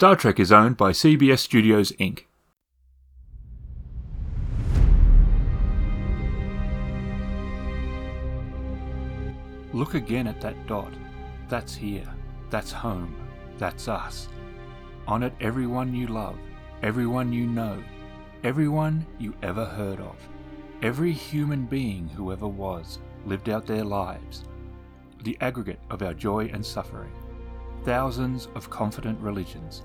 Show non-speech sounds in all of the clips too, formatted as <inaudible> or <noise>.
Star Trek is owned by CBS Studios Inc. Look again at that dot. That's here. That's home. That's us. On it, everyone you love, everyone you know, everyone you ever heard of, every human being who ever was, lived out their lives. The aggregate of our joy and suffering. Thousands of confident religions,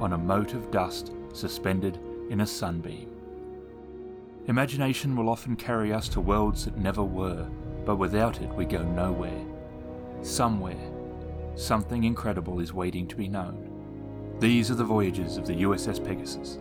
on a mote of dust suspended in a sunbeam. Imagination will often carry us to worlds that never were, but without it we go nowhere. Somewhere, something incredible is waiting to be known. These are the voyages of the USS Pegasus.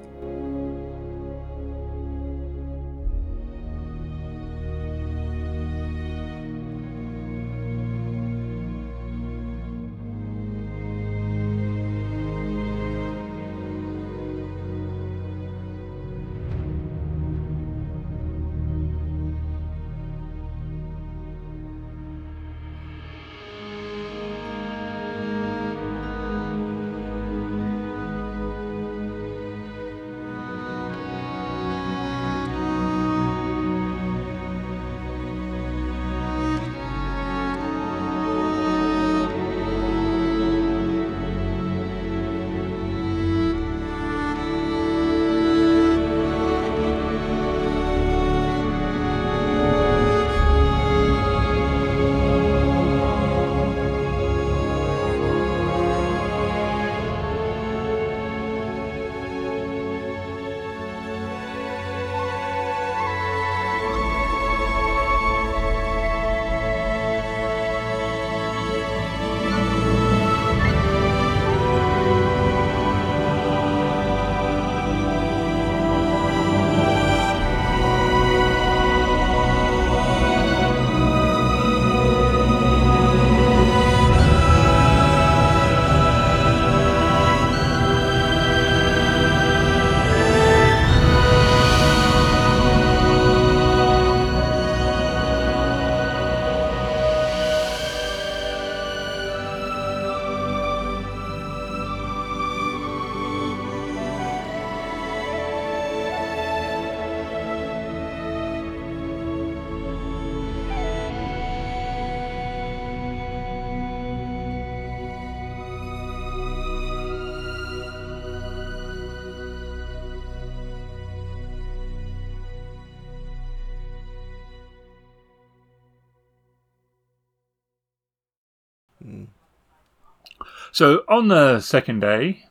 So on the second day,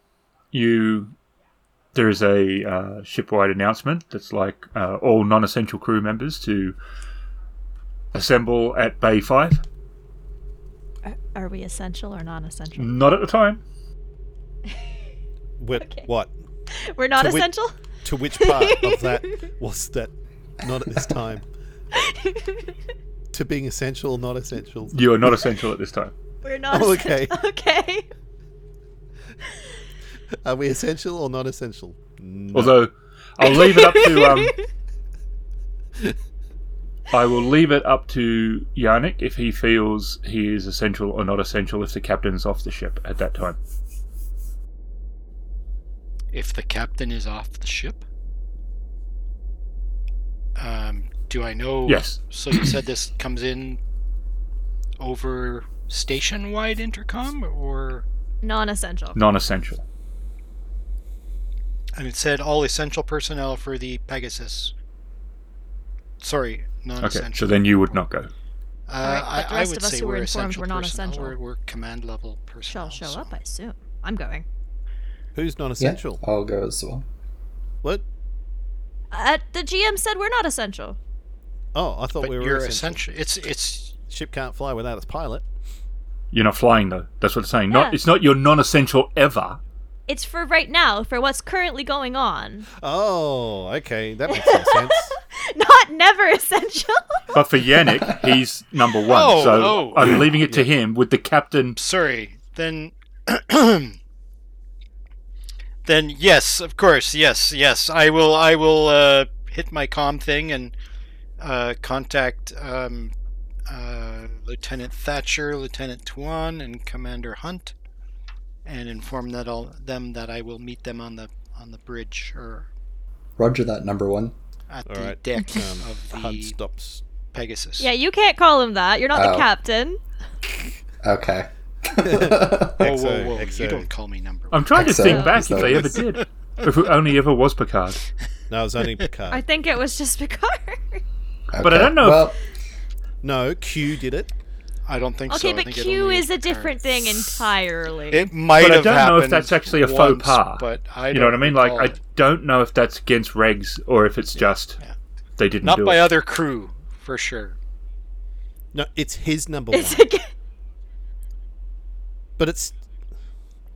you there is a uh, shipwide announcement that's like uh, all non-essential crew members to assemble at Bay Five. Are, are we essential or non-essential? Not at the time. <laughs> What? Okay. What? We're not To which- essential. To which part of <laughs> that was that not at this time? <laughs> to being essential or not essential? You are not essential at this time. We're not. Oh, <laughs> okay. okay. Are we essential or non essential? No. Although I'll leave it up to um, <laughs> I will leave it up to Yannick if he feels he is essential or not essential if the captain's off the ship at that time. If the captain is off the ship? Um, do I know? Yes. So you said this comes in over station wide intercom or. Non-essential. Non-essential. And it said all essential personnel for the Pegasus. Sorry, non Okay, essential. so then you would not go. Uh, Alright, but I, the I would of us say who were we're informed essential were non-essential. We're, we're command level personnel. Shall show so- up, I assume. I'm going. Who's non Yeah, essential? I'll go as well. What? Uh, the GM said we're not essential. Oh, I thought But we were you're essential. essential. It's it's Ship can't fly without its pilot. You're not flying though. That's what it's saying. Not it's not you're non-essential ever. it's for right now, for what's currently going on. Oh, okay, that makes some sense. <laughs> Not never essential. But for Yannick, he's number one. Oh, so oh. I'm leaving it to him with the captain. Sorry. Then. <clears throat> then yes, of course, yes, yes. I will. I will uh, hit my com thing and uh, contact um, uh, Lieutenant Thatcher, Lieutenant Tuan, and Commander Hunt, and inform that all them that I will meet them on the on the bridge or Roger that, number one. at All the right. deck <laughs> Um, of Hunt the stops. Pegasus. yeah, you can't call him that. You're not the Oh. captain. Okay. <laughs> Whoa, whoa, XO! You don't call me number one. I'm trying to Exo. think back if Exo. they ever did. If it only ever was Picard. No, it was only <laughs> Picard. I think it was just Picard. But I don't know if- Well, no, Q did it. I don't think so. okay, I but think Q is a different thing entirely. It might have. But I don't know if that's actually a faux once, pas. But I you know what I don't mean? Like, recall I don't know if that's against regs or if it's just Yeah. they didn't not do by it. other crew for sure. No, it's his number it's one. ag- But it's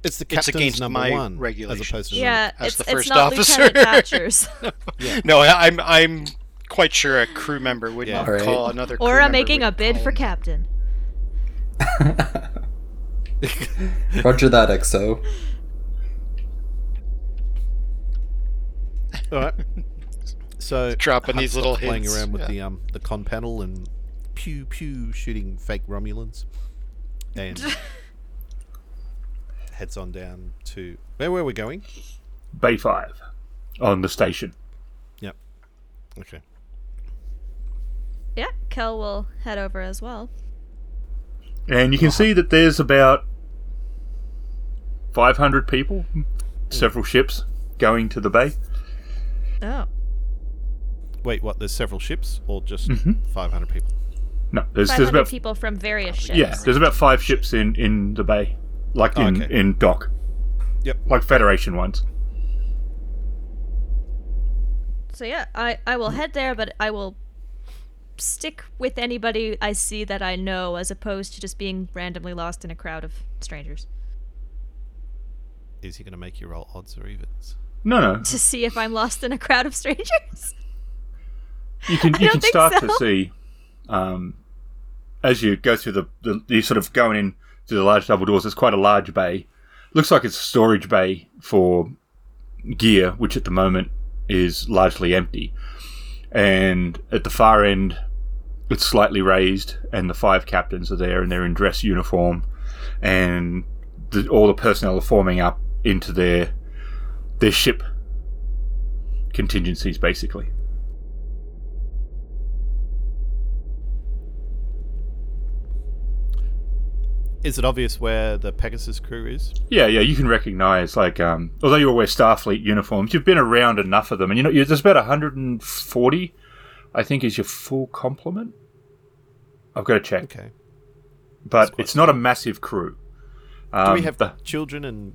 it's the It's captain's against number my one as opposed to yeah, As it's, the it's first not officer. Lieutenant Thatcher's. <laughs> No, I- I'm I'm quite sure a crew member would Yeah. not Alright. call another. crew or I'm member making a bid for captain. <laughs> Roger that, XO. <laughs> All right. So <laughs> Dropping these little stops playing hints, around with yeah. the um the con panel and pew pew shooting fake Romulans, and heads on down to where were we going? Bay 5 on the station. Yep. Okay. Yeah, Kel will head over as well. And you can see that there's about 500 people, several ships going to the bay. Oh. Wait, what? There's several ships, or just Mhm. 500 people? No, there's, there's about people from various ships. yeah, there's about five ships in in the bay, like Oh, in okay. in dock, Yep. like Federation ones. So yeah, I, I will head there, but I will stick with anybody I see that I know as opposed to just being randomly lost in a crowd of strangers. Is he going to make you roll odds or evens? No, no, To see if I'm lost in a crowd of strangers. you can <laughs> you can think start to see um, as you go through the, the you sort of going in through the large double doors. It's quite a large bay. Looks like it's a storage bay for gear, which at the moment is largely empty. And at the far end, it's slightly raised, and the five captains are there, and they're in dress uniform, and the, all the personnel are forming up into their their ship contingencies, basically. Is it obvious where the Pegasus crew is? Yeah, yeah, you can recognise like um, although you all wear Starfleet uniforms, you've been around enough of them, and you know there's about 140, I think, is your full complement. I've got to check, Okay. but it's not a massive crew. Um, Do we have the, children and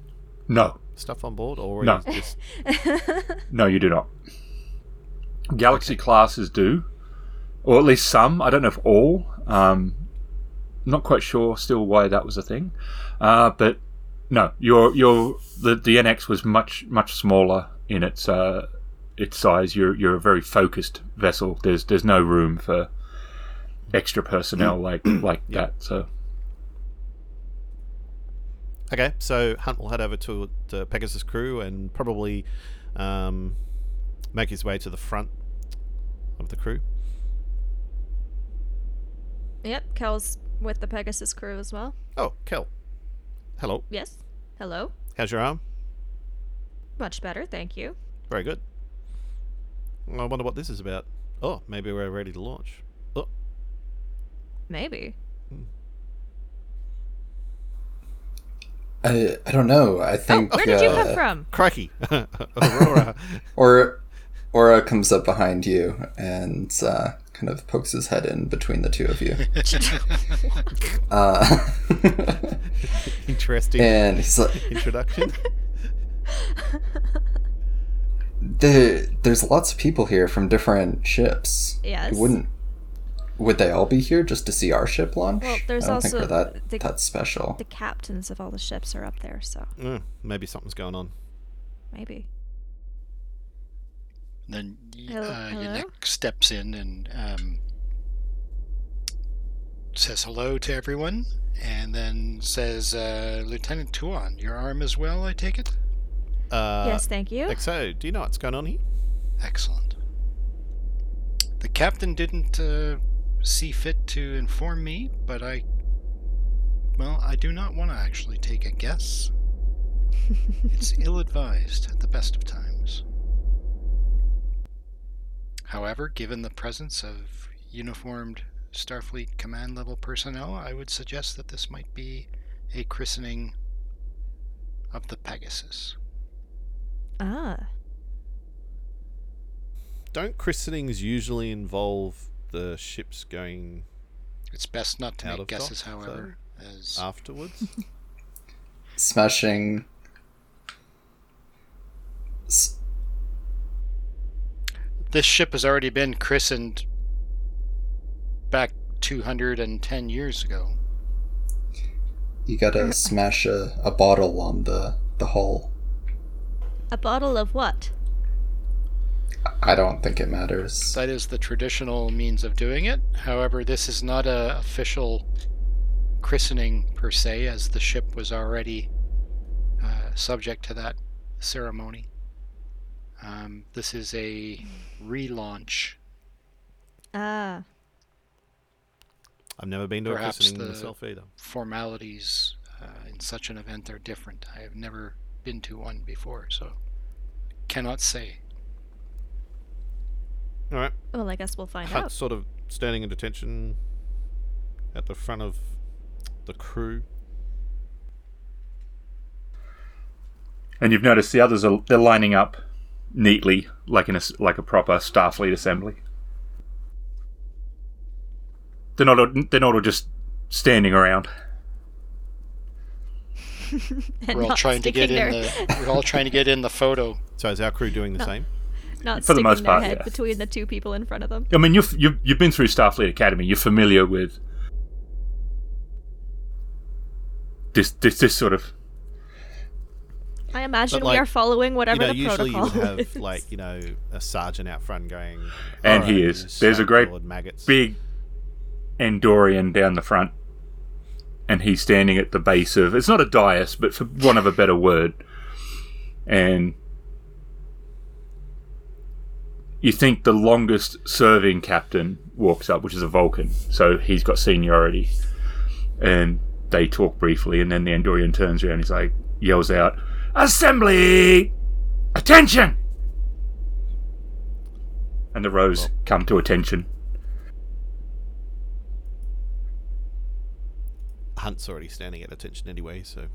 no, stuff on board, or No. this <laughs> no, you do not. Galaxy classes do, or at least some. I don't know if all. Um, not quite sure still why that was a thing, uh, but no, your your the the NX was much much smaller in its uh, its size. You're you're a very focused vessel. There's there's no room for extra personnel like <clears throat> like that. So Okay, so Hunt will head over to the Pegasus crew and probably um, make his way to the front of the crew. Yep, Kel's with the Pegasus crew as well. Oh, Kel. Hello. Yes. Hello. How's your arm? Much better, thank you. Very good. I wonder what this is about. Oh, maybe we're ready to launch. Oh, Maybe. I, I don't know. I Oh, think. where did you uh, come from? crikey! <laughs> Aurora. <laughs> Or Aura comes up behind you and uh, kind of pokes his head in between the two of you. <laughs> uh, Interesting and he's like, introduction. There, "There's lots of people here from different ships. Yes. You wouldn't would they all be here just to see our ship launch? Well, there's I don't also think we're that the- that's special. The captains of all the ships are up there, so Mm, maybe something's going on. maybe. Then y- Hello- uh. Yannick steps in and um, says hello to everyone, and then says, uh, "Lieutenant Tuan, your arm is well, I take it." Uh, yes, thank you. Exo, do you know what's going on here? Excellent. The captain didn't uh, see fit to inform me, but I. Well, I do not want to actually take a guess. <laughs> it's ill advised at the best of times. However, given the presence of uniformed Starfleet command level personnel, I would suggest that this might be a christening of the Pegasus. Ah, Don't christenings usually involve the ships going It's best not to Out make guesses, dock, so- however, as afterwards? <laughs> Smashing. S- this ship has already been christened back 210 years ago. You gotta smash a, a bottle on the the hull. A bottle of what? I don't think it matters. That is the traditional means of doing it. However, this is not a official christening per se, as the ship was already uh, subject to that ceremony. Um, this is a relaunch. Ah, I've never been to Perhaps a christening the- myself either. Formalities uh, in such an event are different. I have never been to one before, so cannot say. All right. well, I guess we'll find Hunt's out. sort of standing in detention at the front of the crew. And you've noticed the others are they're lining up neatly, like in a s- like a proper Starfleet assembly. They're not they're not all just standing around. And <laughs> We're all trying to get in the. We're all trying to get in the photo. <laughs> So is our crew doing the No. same? not For the sticking most their part, head yeah. between the two people in front of them. I mean, you've you've, you've been through Starfleet Academy. You're familiar with this this this sort of I imagine like, we are following You whatever know, the usually you would protocol have is. like you know a sergeant out front going. And "All he oh, is. There's a great maggots." big Andorian down the front, and he's standing at the base of it's not a dais, but for want of a better word, and you think the longest serving captain walks up, which is a Vulcan, so he's got seniority, and they talk briefly, and then the Andorian turns around, he's like yells out, "Assembly, attention!" And the rows come to attention. Hunt's already standing at attention anyway, so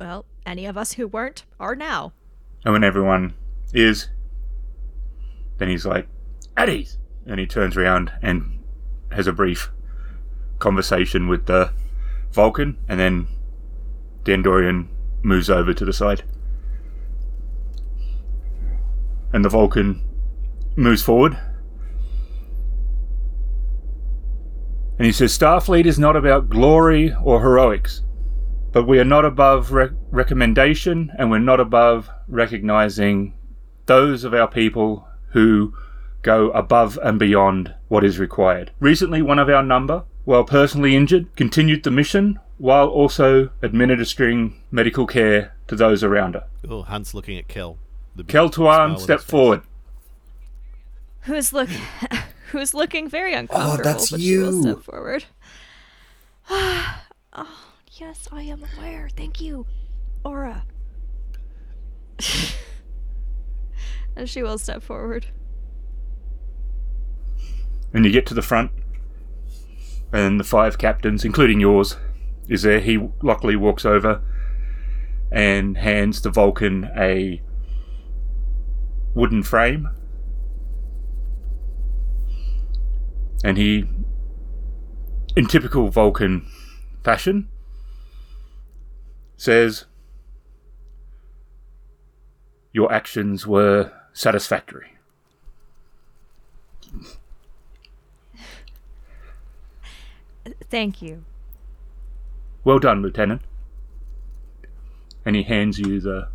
well, any of us who weren't are now. And when everyone is, then he's like, at ease. And he turns around and has a brief conversation with the Vulcan, and then the Andorian moves over to the side. And the Vulcan moves forward. And he says, Starfleet is not about glory or heroics. But we are not above re- recommendation and we're not above recognizing those of our people who go above and beyond what is required. Recently, one of our number, while personally injured, continued the mission while also administering medical care to those around her. oh, Hans looking at Kel. Kel smile Tuan, step forward. Who's look <laughs> who's looking very oh, uncomfortable, Oh, that's but she will you. step forward. <sighs> oh, yes, I am aware. Thank you, Aura. <laughs> and she will step forward. And you get to the front, and the five captains, including yours, is there. He luckily walks over and hands the Vulcan a wooden frame. And he, in typical Vulcan fashion, says, Your actions were satisfactory. Thank you. Well done, Lieutenant. And he hands you the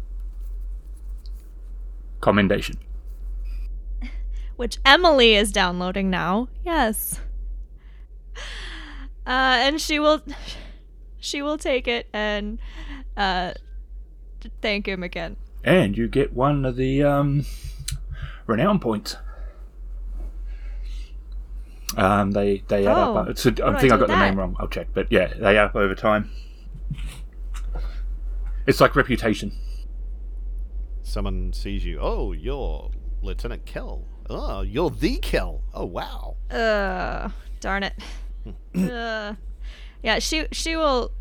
commendation. Which Emily is downloading now. Yes. Uh, and she will she will take it and uh thank him again. And you get one of the um, renown points. Um, they they add Oh, up. It's a, what I I think do I got with the name wrong. I'll check, but yeah, they add up over time. It's like reputation. Someone sees you. Oh, you're Lieutenant Kel. Oh, you're the kill. Oh, wow. Uh, darn it. <clears throat> uh, yeah, she she will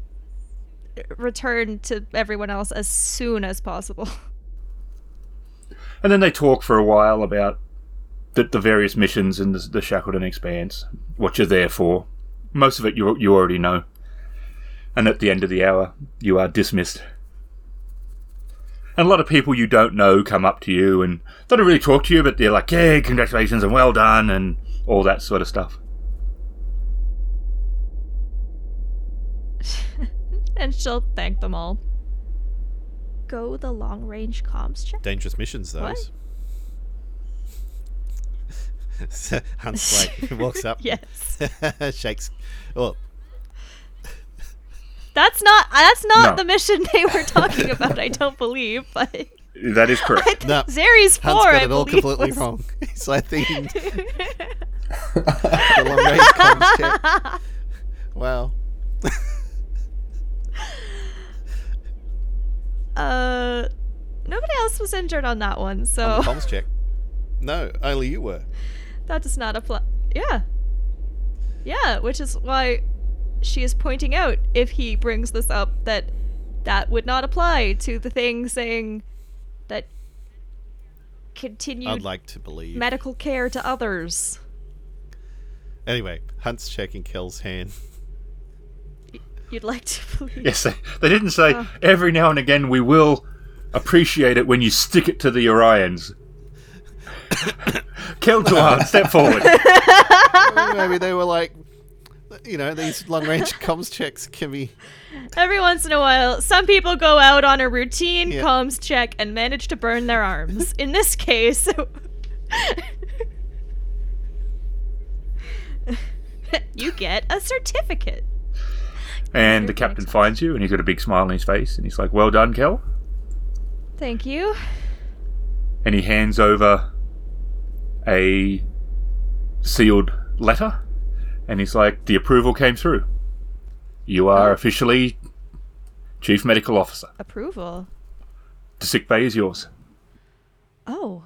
return to everyone else as soon as possible. And then they talk for a while about the, the various missions in the, the Shackleton Expanse, what you're there for. Most of it you you already know. And at the end of the hour, you are dismissed. And a lot of people you don't know come up to you and they don't really talk to you, but they're like, "Yay, congratulations and well done," and all that sort of stuff. <laughs> and she'll thank them all. Go the long range comms check. Dangerous missions, What? those. <laughs> So Hunt's like <laughs> walks up, Yes. shakes. Well, That's not that's not No. the mission they were talking <laughs> about, I don't believe, but That is I correct. think No, Zeres 4 Hunt's got I it all believe completely was- wrong. <laughs> He's like thinking <laughs> the long range comms check. Wow. Uh nobody else was injured on that one, On so the comms check. No, only you were. that does not apply. Yeah. Yeah, which is why she is pointing out if he brings this up that that would not apply to the thing saying that continued I'd like to believe. medical care to others. Anyway, Hunt's shaking Kel's hand. You'd like to believe. Yes, they, they didn't say Oh. every now and again we will appreciate it when you stick it to the Orions. <coughs> Keltuan, step forward. <laughs> Maybe they were like, you know, these long range <laughs> comms checks can be. Every once in a while, some people go out on a routine Yeah. comms check and manage to burn their arms. <laughs> In this case, <laughs> you get a certificate. And the captain finds you, and he's got a big smile on his face, and he's like, "Well done, Kel." Thank you. And he hands over a sealed letter, and he's like, "The approval came through. You are Oh. officially chief medical officer. Approval. The sick bay is yours." Oh.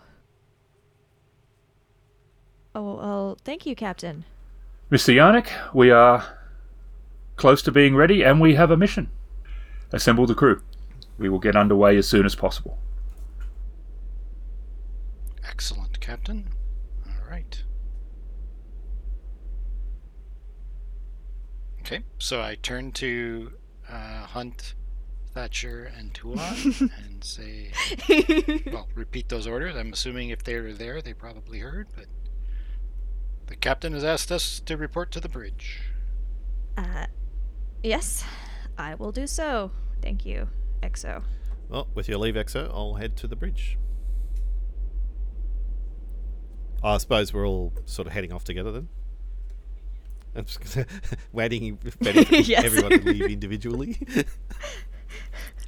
Oh, well, thank you, Captain. Mr. Yannick, we are close to being ready and we have a mission. Assemble the crew. We will get underway as soon as possible. Excellent, Captain. All right. Okay, so I turn to uh, Hunt, Thatcher, and Tuan <laughs> and say, well, repeat those orders. I'm assuming if they were there, they probably heard, but the captain has asked us to report to the bridge. Uh, yes, I will do so. Thank you, EXO. Well, with your leave, Exo, I'll head to the bridge. I suppose we're all sort of heading off together then. I'm just gonna- <laughs> waiting, waiting for <laughs> Yes. everyone to leave individually. <laughs>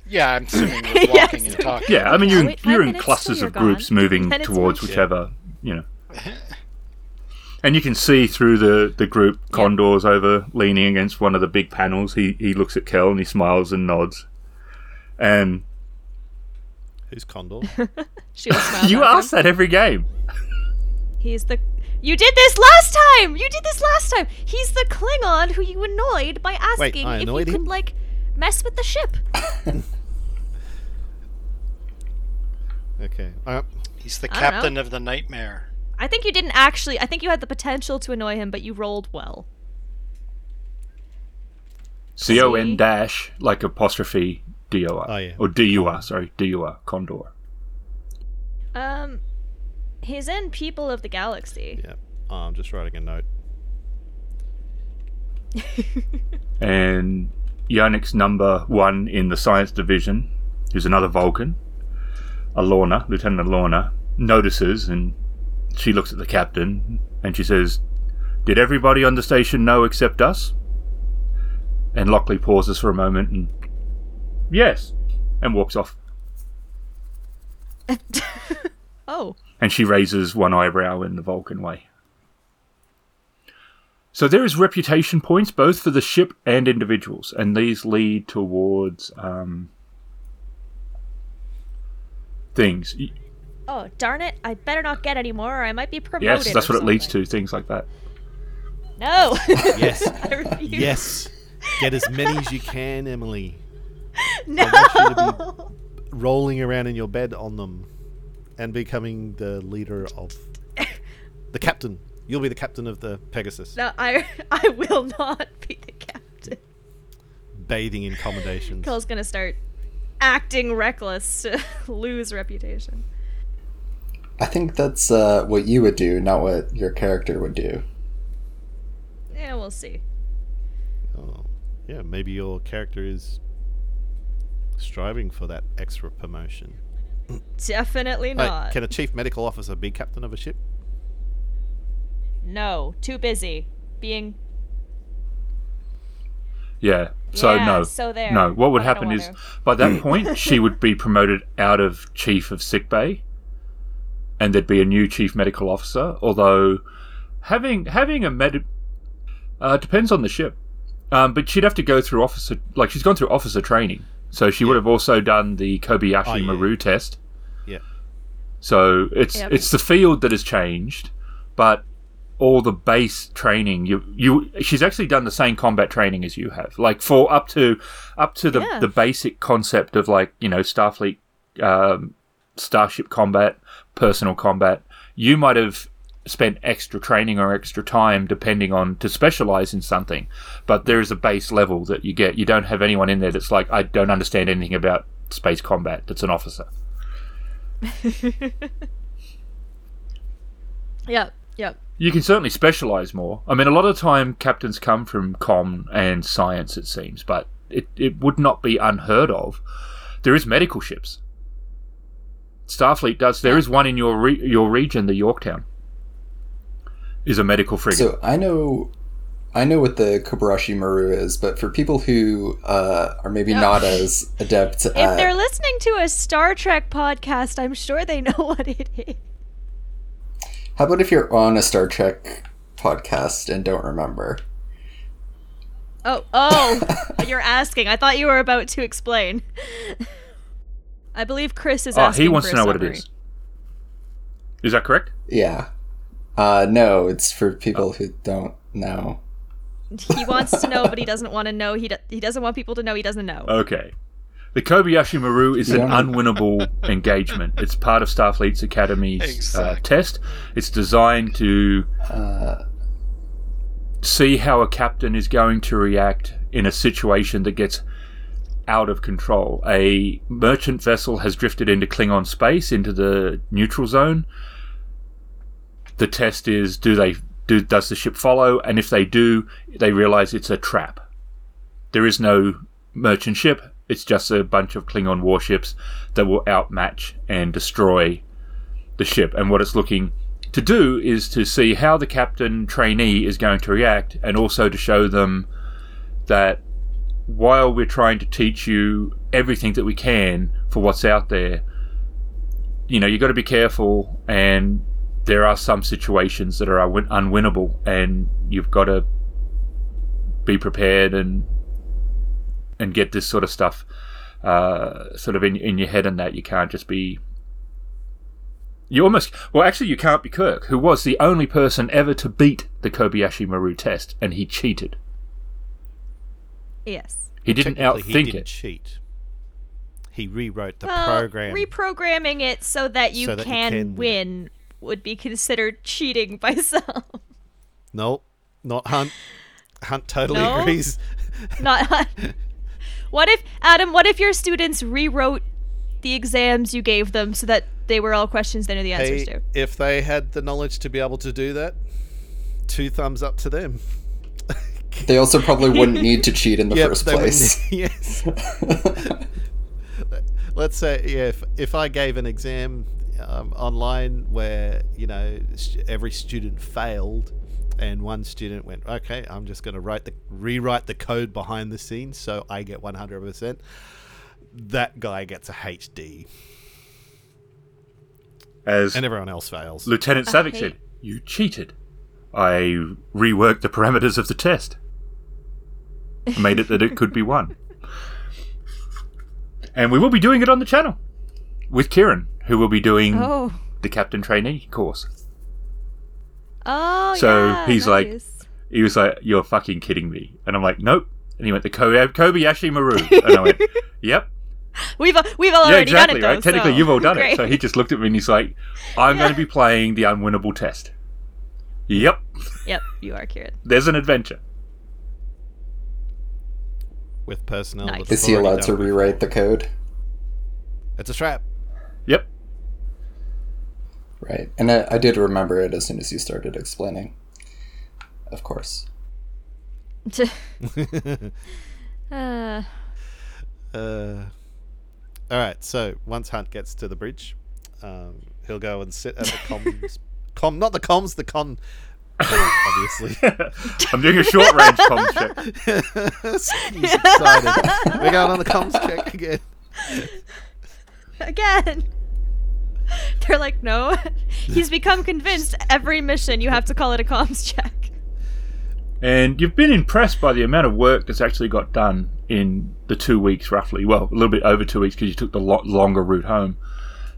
Yeah, I'm assuming we're Yes. walking and talking. Yeah, I mean, you're, wait you're in clusters of you're groups gone, moving then towards my- whichever, you know. And you can see through the, the group Condor's over leaning against one of the big panels. He he looks at Kel and he smiles and nods. And Who's Condor? She will smile you ask him. that every game. He's the. You did this last time. You did this last time. He's the Klingon who you annoyed by asking I if you annoyed could like mess with the ship. <laughs> Okay. Uh, He's the I don't know. captain of the nightmare. I think you didn't actually. I think you had the potential to annoy him, but you rolled well. C O N dash like apostrophe D O R. Oh, yeah. Or D U R, sorry, D U R, Condor. Um, He's in People of the Galaxy. Yeah. Oh, I'm um, just writing a note. <laughs> and Yannick's number one in the science division, who's another Vulcan, Alorna, Lieutenant Alorna, notices and she looks at the captain and she says, Did everybody on the station know except us? And Lockley pauses for a moment and, Yes, and walks off. <laughs> oh. And she raises one eyebrow in the Vulcan way. So there is reputation points both for the ship and individuals, and these lead towards um, things. Oh, darn it. I better not get any more or I might be promoted. Yes, that's or what it leads to. Things like that. No. <laughs> Yes. <laughs> Yes. Get as many as you can, Emily. <laughs> No. want you to Rolling around in your bed on them and becoming the leader of <laughs> the captain. You'll be the captain of the Pegasus. No, I <laughs> I will not be the captain. Bathing in commendations. Cole's gonna start acting reckless to <laughs> lose reputation. I think that's uh, what you would do, not what your character would do. Yeah, we'll see. Oh, yeah, maybe your character is striving for that extra promotion. Definitely Hey, not. can a chief medical officer be captain of a ship? No, too busy being. Yeah. So Yeah, no. so there. No. What would I happen is by that <coughs> point she would be promoted out of chief of sick bay, and there'd be a new chief medical officer. Although having having a med uh, depends on the ship, um, but she'd have to go through officer like she's gone through officer training, so she would have also done the Kobayashi Oh, yeah. Maru test. Yeah. So it's Yep. it's the field that has changed, but all the base training you you she's actually done the same combat training as you have. Like for up to up to the Yeah. the basic concept of like you know Starfleet, um, starship combat, personal combat. You might have spent extra training or extra time depending on to specialize in something but there is a base level that you get you don't have anyone in there that's like i don't understand anything about space combat that's an officer <laughs> yeah yeah You can certainly specialize more. I mean, a lot of the time captains come from com and science, it seems, but it, it would not be unheard of. There is medical ships. Starfleet does. There is one in your re- your region, the Yorktown, is a medical frigate. So I know, I know what the Kobayashi Maru is, but for people who uh, are maybe No. not as adept If at, they're listening to a Star Trek podcast, I'm sure they know <laughs> what it is. how about if you're on a Star Trek podcast and don't remember? Oh, oh, <laughs> you're asking. I thought you were about to explain. <laughs> I believe Chris is oh, asking. he wants for to a know what it is. is. Is that correct? Yeah. Uh, no, it's for people who don't know. He <laughs> wants to know, but he doesn't want to know. He do- he doesn't want people to know he doesn't know. Okay. The Kobayashi Maru is an Yeah. unwinnable <laughs> engagement. It's part of Starfleet's Academy's uh, Exactly. test. It's designed to Uh, see how a captain is going to react in a situation that gets out of control. A merchant vessel has drifted into Klingon space, into the neutral zone. The test is do they do does the ship follow? And if they do, they realize it's a trap. There is no merchant ship. It's just a bunch of Klingon warships that will outmatch and destroy the ship. And what it's looking to do is to see how the captain trainee is going to react and also to show them that while we're trying to teach you everything that we can for what's out there you know you've got to be careful and there are some situations that are unwin- unwinnable and you've got to be prepared and and get this sort of stuff uh, sort of in, in your head and that you can't just be you almost well actually you can't be Kirk who was the only person ever to beat the Kobayashi Maru test and he cheated Yes. he didn't outthink he didn't it cheat. He rewrote the well, program. reprogramming it so that you, So that you can, can win. Win would be considered cheating by <laughs> some. no, not Hunt. Hunt totally No? agrees. Not. Hunt. what if Adam? What if your students rewrote the exams you gave them so that they were all questions they knew the answers Hey, to. if they had the knowledge to be able to do that, two thumbs up to them. They also probably wouldn't need to cheat in the <laughs> Yep, first place. <laughs> yes. Let's say, yeah, if, if I gave an exam um, online where, you know, every student failed and one student went, okay, I'm just going to write the rewrite the code behind the scenes so I get 100%, that guy gets a HD As and everyone else fails. Lieutenant Saavik hate- said, You cheated. I reworked the parameters of the test. Made it that it could be won. <laughs> And we will be doing it on the channel with Kieran, who will be doing Oh. the captain trainee course. Oh, So yeah, he's like- He was like, You're fucking kidding me. And I'm like, Nope. And he went, The Kobe- Kobayashi Maru. And I went, <laughs> Yep. We've we've all yeah, already exactly, done it though. right? Technically, so- you've all done <laughs> Great. it. So he just looked at me and he's like, I'm going to be <laughs> playing the unwinnable test. Yep. Yep, you are Kieran. There's an adventure. with personnel. Nice. Is he allowed to done with- rewrite the code? It's a trap. Yep. Right. And I, I did remember it as soon as you started explaining. Of course. <laughs> uh, Uh, all right. So once Hunt gets to the bridge, um, he'll go and sit at the comms. <laughs> com, not the comms, the con. obviously. <laughs> I'm doing a short range comms check. He's excited. We're going on the comms check again. again. <laughs> They're like, no. <laughs> He's become convinced every mission you have to call it a comms check. And you've been impressed by the amount of work that's actually got done in the two weeks, roughly. Well, a little bit over two weeks because you took the lo- longer route home.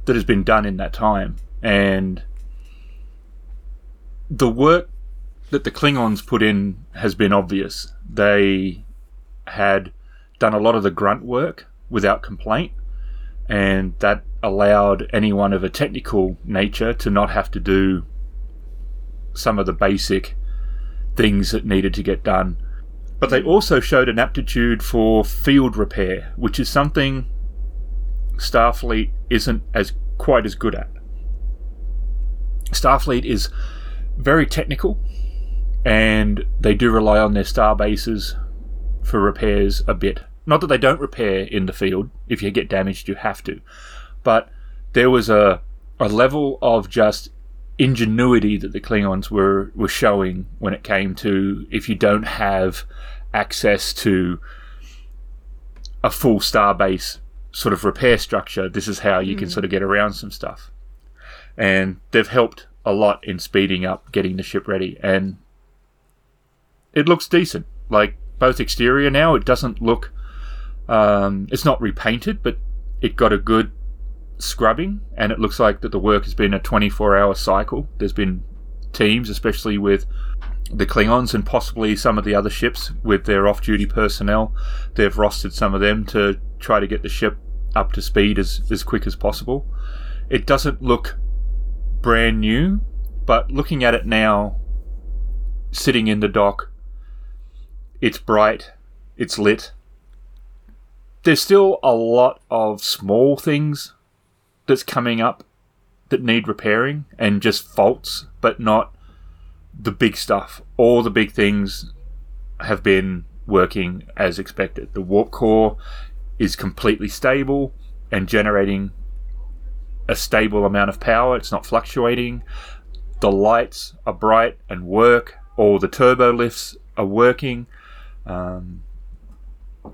That has been done in that time, and the work that the Klingons put in has been obvious. They had done a lot of the grunt work without complaint, and that allowed anyone of a technical nature to not have to do some of the basic things that needed to get done. But they also showed an aptitude for field repair, which is something Starfleet isn't as quite as good at. Starfleet is very technical, and they do rely on their star bases for repairs a bit. Not that they don't repair in the field. If you get damaged, you have to. But there was a a level of just ingenuity that the Klingons were were showing when it came to if you don't have access to a full star base sort of repair structure, this is how you can sort of get around some stuff. And they've helped a lot in speeding up getting the ship ready and it looks decent. Like both exterior now, it doesn't look um, it's not repainted, but it got a good scrubbing, and it looks like that the work has been a 24-hour cycle. There's been teams, especially with the Klingons and possibly some of the other ships with their off-duty personnel. They've rostered some of them to try to get the ship up to speed as, as quick as possible. It doesn't look brand new, but looking at it now, sitting in the dock, it's bright, it's lit. There's still a lot of small things that's coming up that need repairing and just faults, but not the big stuff. All the big things have been working as expected. The warp core is completely stable and generating a stable amount of power. It's not fluctuating. The lights are bright and work. All the turbo lifts are working. Um,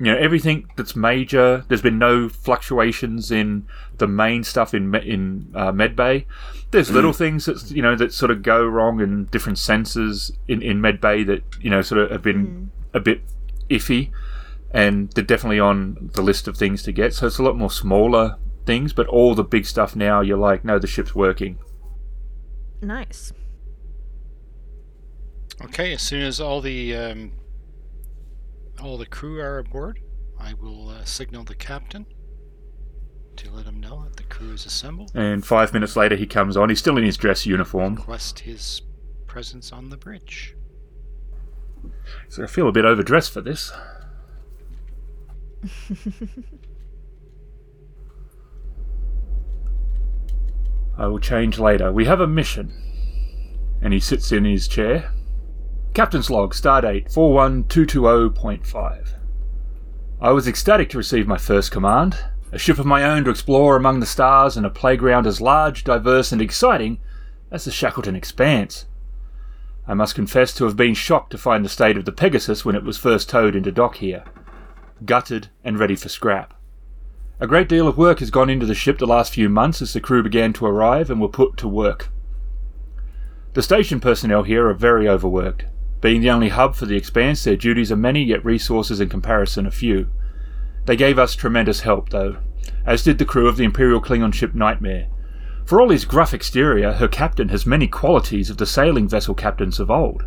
you know everything that's major. There's been no fluctuations in the main stuff in in uh, medbay. There's little things that you know that sort of go wrong in different sensors in in medbay that you know sort of have been a bit iffy, and they're definitely on the list of things to get. So it's a lot more smaller things, but all the big stuff now you're like, no, the ship's working. Nice. Okay, as soon as all the um, all the crew are aboard, I will uh, signal the captain to let him know that the crew is assembled. And five minutes later, he comes on. He's still in his dress uniform. Request his presence on the bridge. So I feel a bit overdressed for this. <laughs> I will change later. We have a mission. And he sits in his chair. Captain's log, stardate 41220.5. I was ecstatic to receive my first command, a ship of my own to explore among the stars and a playground as large, diverse, and exciting as the Shackleton Expanse. I must confess to have been shocked to find the state of the Pegasus when it was first towed into dock here, gutted and ready for scrap. A great deal of work has gone into the ship the last few months as the crew began to arrive and were put to work. The station personnel here are very overworked. Being the only hub for the Expanse, their duties are many, yet resources in comparison are few. They gave us tremendous help, though, as did the crew of the Imperial Klingon ship Nightmare. For all his gruff exterior, her captain has many qualities of the sailing vessel captains of old.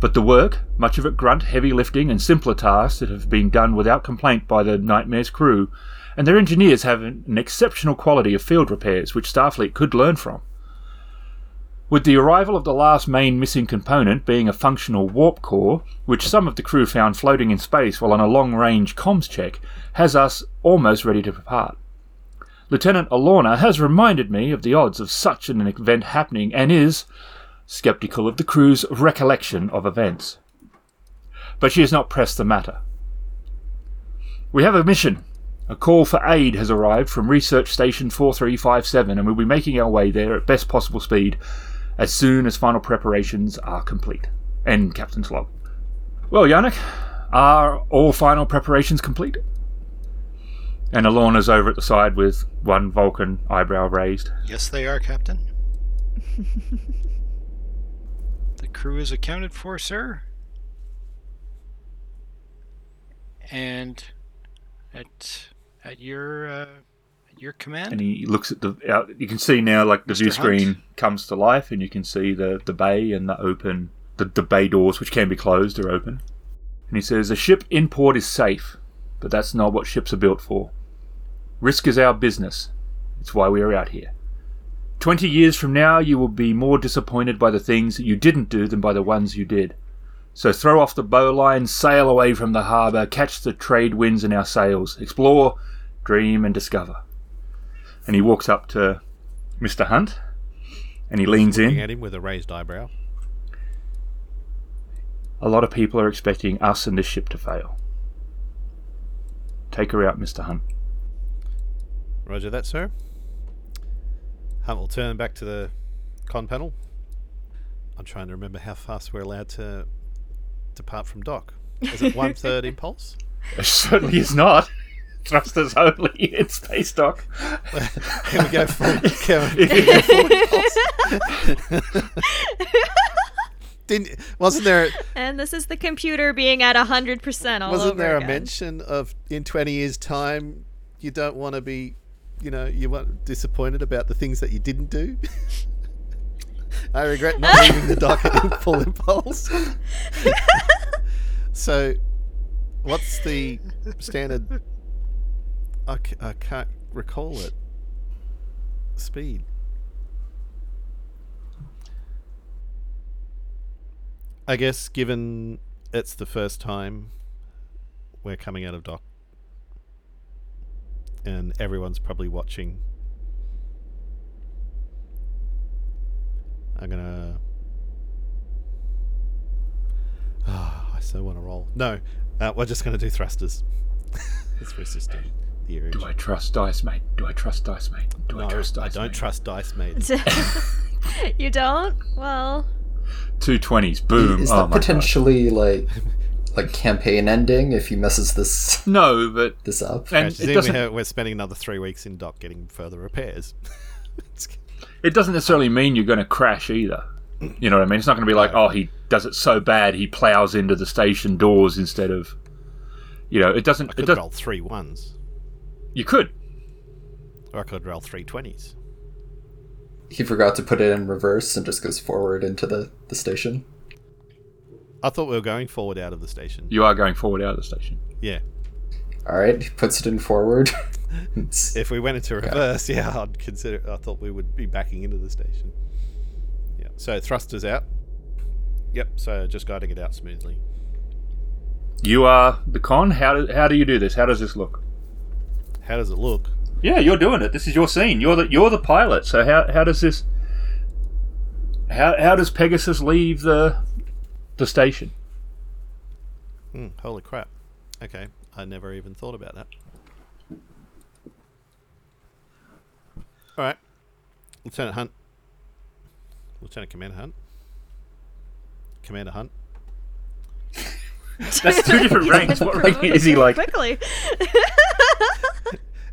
But the work, much of it grunt, heavy lifting, and simpler tasks that have been done without complaint by the Nightmare's crew, and their engineers have an exceptional quality of field repairs which Starfleet could learn from. With the arrival of the last main missing component being a functional warp core, which some of the crew found floating in space while on a long range comms check, has us almost ready to depart. Lieutenant Alorna has reminded me of the odds of such an event happening and is skeptical of the crew's recollection of events. But she has not pressed the matter. We have a mission. A call for aid has arrived from Research Station 4357 and we'll be making our way there at best possible speed as soon as final preparations are complete. End Captain's log. Well, Yannick, are all final preparations complete? And Alorna's over at the side with one Vulcan eyebrow raised. Yes, they are, Captain. <laughs> the crew is accounted for, sir. And at at your uh, at your command. And he looks at the. Out, you can see now, like the Mr. view screen comes to life, and you can see the the bay and the open the, the bay doors, which can be closed, are open. And he says, "The ship in port is safe, but that's not what ships are built for. Risk is our business. It's why we are out here. Twenty years from now, you will be more disappointed by the things that you didn't do than by the ones you did. So throw off the bowline, sail away from the harbour, catch the trade winds in our sails, explore, dream, and discover." And he walks up to Mr. Hunt, and he leans Looking in. at him with a raised eyebrow. A lot of people are expecting us and this ship to fail. Take her out, Mr. Hunt. Roger that, sir. Hunt will turn back to the con panel. I'm trying to remember how fast we're allowed to depart from dock. Is it <laughs> one third impulse? It certainly is not. Thrusters only in space dock. Can we go full? <laughs> Can we, go full? <laughs> Didn't wasn't there and this is the computer being at 100% all wasn't over there a mention of in 20 years time you don't want to be you know you weren't disappointed about the things that you didn't do? <laughs> I regret not leaving the dock at full impulse. so, what's the standard? I, c- I can't recall it. Speed. I guess, given it's the first time we're coming out of dock, and everyone's probably watching, I'm gonna. Ah, <sighs> I so want to roll. No, uh, we're just gonna do thrusters. it's resisting the urge. Do I trust dice, mate? Do I trust dice, mate? Do no, I trust I dice? don't mate? trust dice, mate. <laughs> you don't? Well, Two twenties. Boom. Is oh that my God. potentially like like campaign ending if he messes this No, but this up? and it doesn't. we have, we're spending another three weeks in dock getting further repairs. <laughs> It doesn't necessarily mean you're going to crash either. You know what I mean? It's not going to be like, No. oh, he does it so bad he plows into the station doors instead of. You know, it doesn't. It could does. roll three ones, You could. or I could roll three twenties. He forgot to put it in reverse and just goes forward into the, the station. I thought we were going forward out of the station. You are going forward out of the station. Yeah. Alright, he puts it in forward. <laughs> If we went into reverse, yeah, I'd consider. I thought we would be backing into the station. Yeah. So thrusters out. Yep. So just guiding it out smoothly. You are the con. How do how do you do this? How does this look? How does it look? Yeah, you're doing it. This is your scene. You're the you're the pilot. So how how does this? How how does Pegasus leave the the station? Hmm, holy crap. Okay, I never even thought about that. Alright. Lieutenant Hunt. Lieutenant Commander Hunt. Commander Hunt. <laughs> That's two different ranks. What rank is he like? Quickly. <laughs>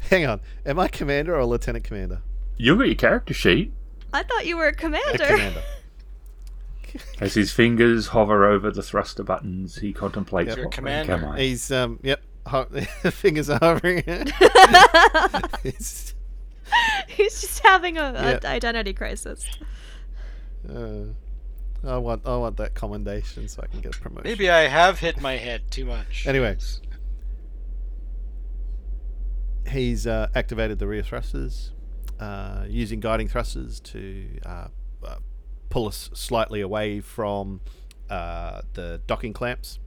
Hang on. Am I commander or lieutenant commander? You got your character sheet I thought you were a A commander. commander. <laughs> as his fingers hover over the thruster buttons. He contemplates. Yep. Your what rank commander. am I? He's um yep. Ho- fingers are hovering. He's, He's just having an a Yeah. identity crisis. uh, I want I want that commendation so I can get a promotion. Maybe I have hit my head too much. Anyway. He's uh, activated the rear thrusters, uh, using guiding thrusters to uh, uh, pull us slightly away from uh, the docking clamps.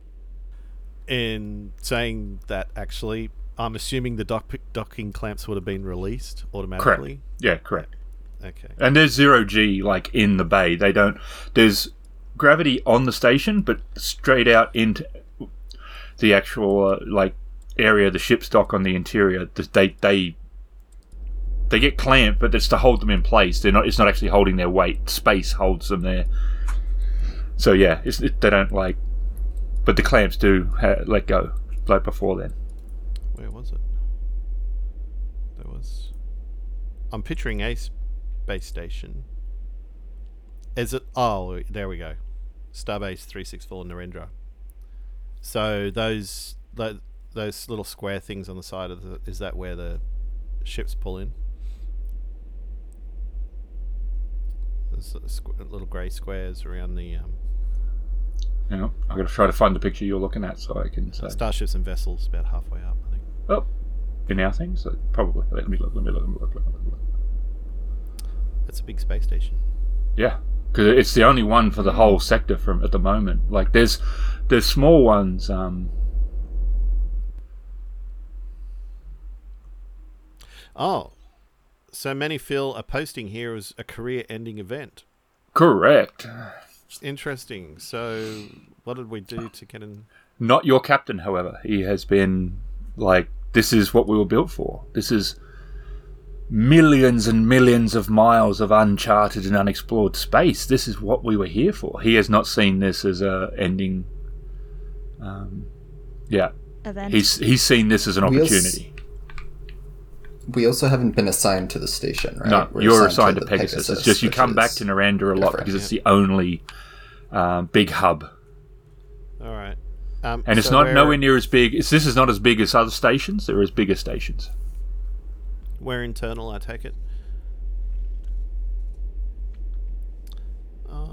In saying that, actually, I'm assuming the dock- docking clamps would have been released automatically. Correct. Yeah, correct. Okay. And there's zero G like in the bay. They don't. There's gravity on the station, but straight out into the actual uh, like area the ship's dock on the interior. They they they get clamped, but it's to hold them in place. They're not. It's not actually holding their weight. Space holds them there. So yeah, it's, it, they don't like. But the clamps do ha- let go like before then. Where was it? There was. I'm picturing a space station. Is it? Oh, there we go. Starbase 364 Narendra. So those those little square things on the side of the is that where the ships pull in? There's little grey squares around the um, know, I'm gonna try to find the picture you're looking at so I can say. starships and vessels about halfway up. I think. Oh, in our things, Uh, probably. Let me look. Let me look. Let me look. Let me look. Let me look. That's a big space station. Yeah, because it's the only one for the whole sector from at the moment. Like there's there's small ones. Um, Oh, so many feel a posting here is a career-ending event. correct. Interesting. So, what did we do to get in? Not your captain, however. He has been like this is what we were built for. This is millions and millions of miles of uncharted and unexplored space. This is what we were here for. He has not seen this as a ending. Um, yeah, Event. he's he's seen this as an We also- opportunity. We also haven't been assigned to the station, right? No, We're you're assigned to the Pegasus. It's just you come back to Narendra a lot different, because it's the only um, big hub, All right. Um, and it's so not nowhere near as big. It's, this is not as big as other stations. There is bigger stations. We're internal. I take it. Uh,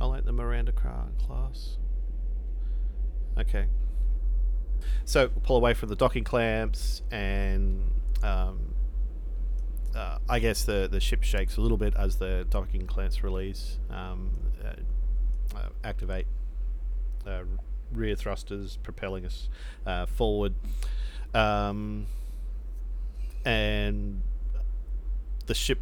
I like the Miranda class. Okay. So pull away from the docking clamps, and um, uh, I guess the the ship shakes a little bit as the docking clamps release. Um, uh, uh, activate uh, rear thrusters, propelling us uh, forward. Um, and the ship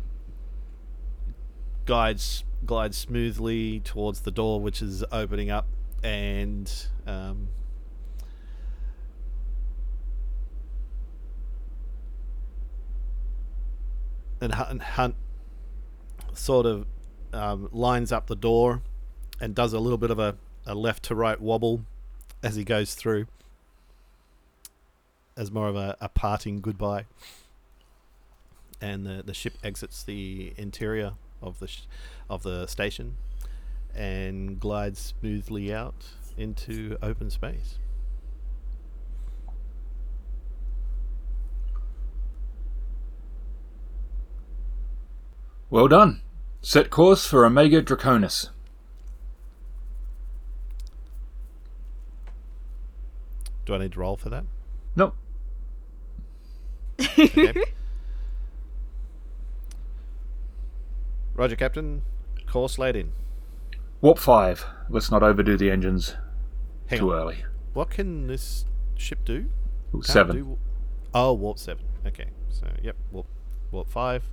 guides glides smoothly towards the door, which is opening up, and um, and Hunt, sort of um, lines up the door and does a little bit of a, a left to right wobble as he goes through as more of a, a parting goodbye. And the, the ship exits the interior of the sh- of the station and glides smoothly out into open space. Well done. Set course for Omega Draconis. Do I need to roll for that? Nope. <laughs> Okay. Roger, Captain. Course laid in. Warp five. Let's not overdo the engines Hang too on. early. What can this ship do? Can't Seven. do- oh, warp seven. Okay, so yep, warp, warp five.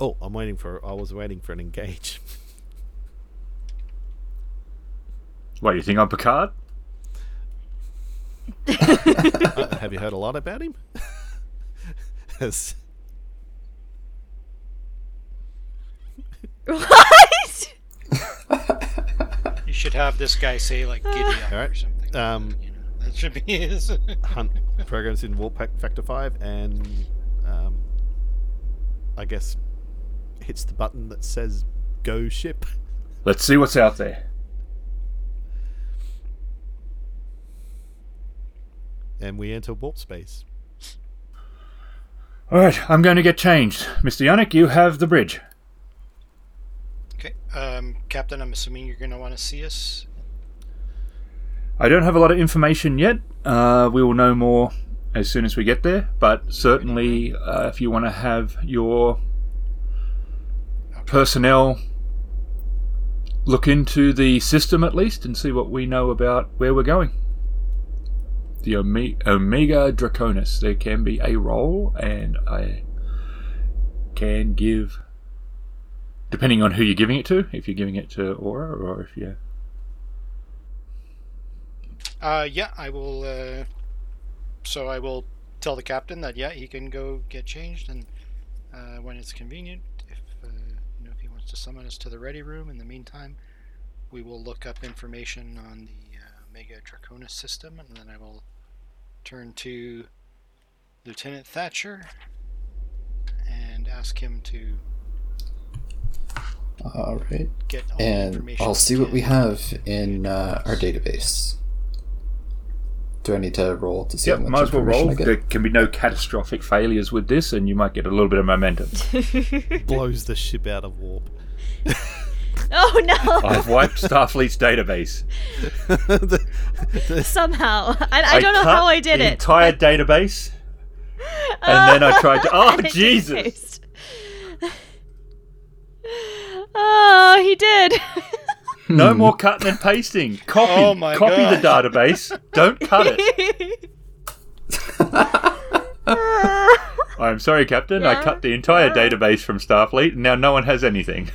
Oh, I'm waiting for. I was waiting for an engage. <laughs> What, you think I'm Picard? Uh, have you heard a lot about him? Yes. what? You should have this guy say like giddy up Alright, or something. um, you know, that should be his. Hunt programs in warp factor five, and um, I guess hits the button that says "Go ship." Let's see what's out there. And we enter warp space. Alright, I'm going to get changed. Mr. Yannick, you have the bridge. okay, um, Captain. I'm assuming you're gonna want to see us. I don't have a lot of information yet. Uh, we will know more as soon as we get there, but certainly uh, if you want to have your personnel look into the system at least and see what we know about where we're going. The Ome- Omega Draconis. There can be a role, and I can give, depending on who you're giving it to, if you're giving it to Aura or if you're Uh, yeah, I will. Uh, so I will tell the captain that yeah, he can go get changed, and uh, when it's convenient, if uh, you know if he wants to summon us to the ready room. In the meantime, we will look up information on the Omega Draconis system, and then I will turn to Lieutenant Thatcher and ask him to All right. get all the And information. I'll see what we have in uh, our database. Do I need to roll to see Yep, how much might as well roll. There can be no catastrophic failures with this, and you might get a little bit of momentum. <laughs> Blows the ship out of warp. <laughs> oh no! I've wiped Starfleet's database. <laughs> Somehow, I, I don't know cut how I did the it. Entire <laughs> database, and then I tried to. <laughs> Oh Jesus! oh, he did. No more hmm. cutting and pasting. Copy. Oh my copy the database. Don't cut it. I'm sorry, Captain. I cut the entire yeah. database from Starfleet, and now no one has anything.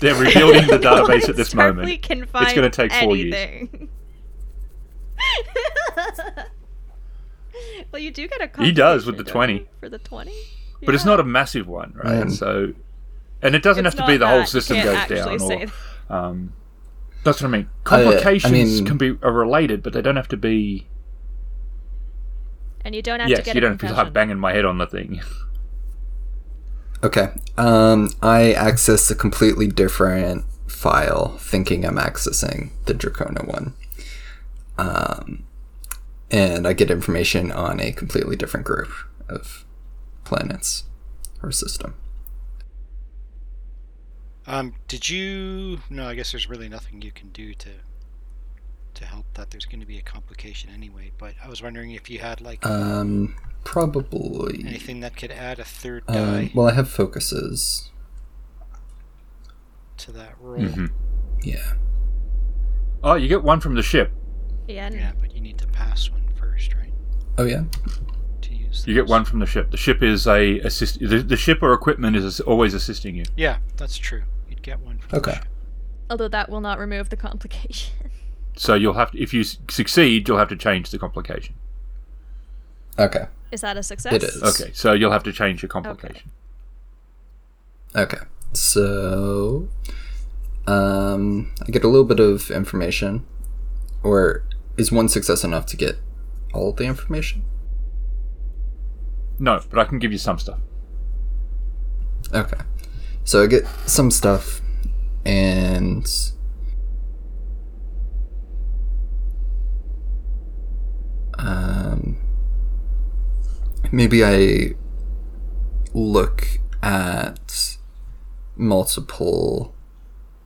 They're rebuilding the <laughs> database at this moment. Starfleet can find gonna take four years. <laughs> well, you do get a. He does with the 20. for the twenty. But it's not a massive one, right? Um, so, and it doesn't It's have to be the whole that. You system goes down. Or, that. um, that's what I mean. I- I Complications mean- can be are related, but they don't have to be. And you don't have to get. Yes, you a don't have to concussion. start banging my head on the thing. <laughs> Okay. Um, I access a completely different file, thinking I'm accessing the Dracona one. Um, and I get information on a completely different group of planets or system. Um, did you? No, I guess there's really nothing you can do to to help that. There's going to be a complication anyway. But I was wondering if you had like Um, probably. anything that could add a third Um, die well, I have focuses. to that roll. Mhm. Yeah. Oh, you get one from the ship. Yeah, and Yeah, but you need to pass one first, right? Oh, yeah. To use. You get one from the ship. The ship is a assist. The, the ship or equipment is always assisting you. Yeah, that's true. You'd get one from. the Okay. ship. although that will not remove the complication. <laughs> So you'll have to, if you succeed, you'll have to change the complication. Okay. Is that a success? It is. Okay, so you'll have to change your complication. Okay. So, um, I get a little bit of information, or is one success enough to get all the information? No, but I can give you some stuff. Okay. So I get some stuff, and um, maybe I look at multiple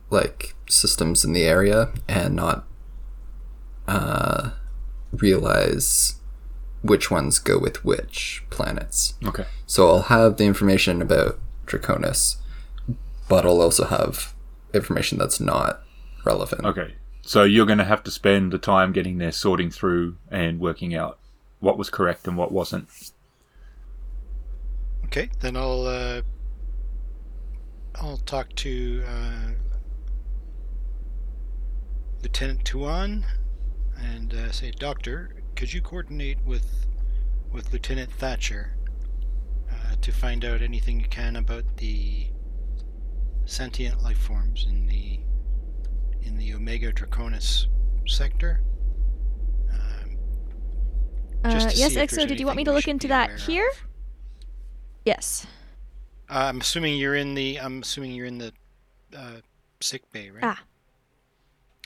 like systems in the area and not uh, realize which ones go with which planets. Okay. So I'll have the information about Draconis, but I'll also have information that's not relevant. Okay. So you're going to have to spend the time getting there, sorting through and working out what was correct and what wasn't. Okay, then I'll uh, I'll talk to uh, Lieutenant Tuan and uh, say, Doctor, could you coordinate with with Lieutenant Thatcher uh, to find out anything you can about the sentient life forms in the in the Omega Draconis sector? Um, Uh, yes, see if there's XO, did you want me to look into that here? of. Yes. Uh, I'm assuming you're in the. I'm assuming you're in the uh, sick bay, right? Ah.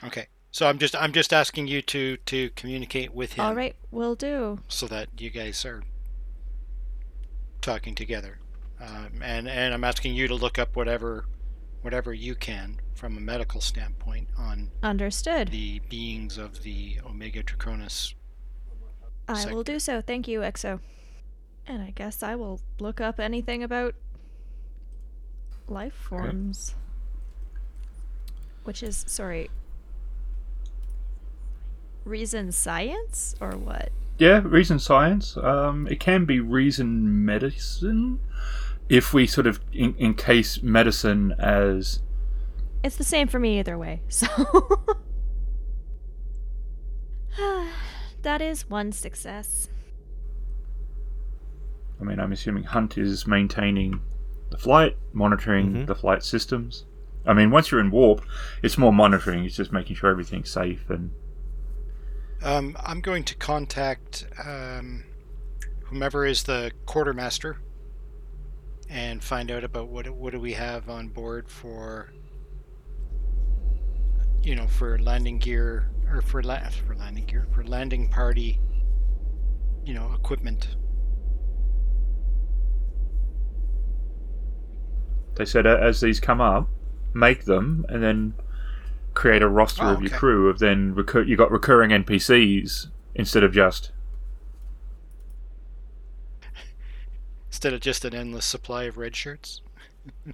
Okay. So I'm just. I'm just asking you to to communicate with him, All right, We'll do. so that you guys are talking together, um, and and I'm asking you to look up whatever, whatever you can from a medical standpoint on Understood. the beings of the Omega Draconis. I will do so. Thank you, XO. And I guess I will look up anything about life forms. Which is, sorry, reason science or what? Yeah, reason science. Um, it can be reason medicine if we sort of in- encase medicine as It's the same for me either way, <laughs> so. <sighs> that is one success. I mean, I'm assuming Hunt is maintaining the flight, monitoring Mhm. the flight systems. I mean, once you're in warp, it's more monitoring. It's just making sure everything's safe and Um, I'm going to contact um, whomever is the quartermaster and find out about what what do we have on board for you know for landing gear or for la- for landing gear for landing party you know equipment. They said as these come up, make them and then create a roster Oh, of your okay. crew of then recur- you got recurring NPCs instead of just <laughs> Instead of just an endless supply of red shirts. <laughs>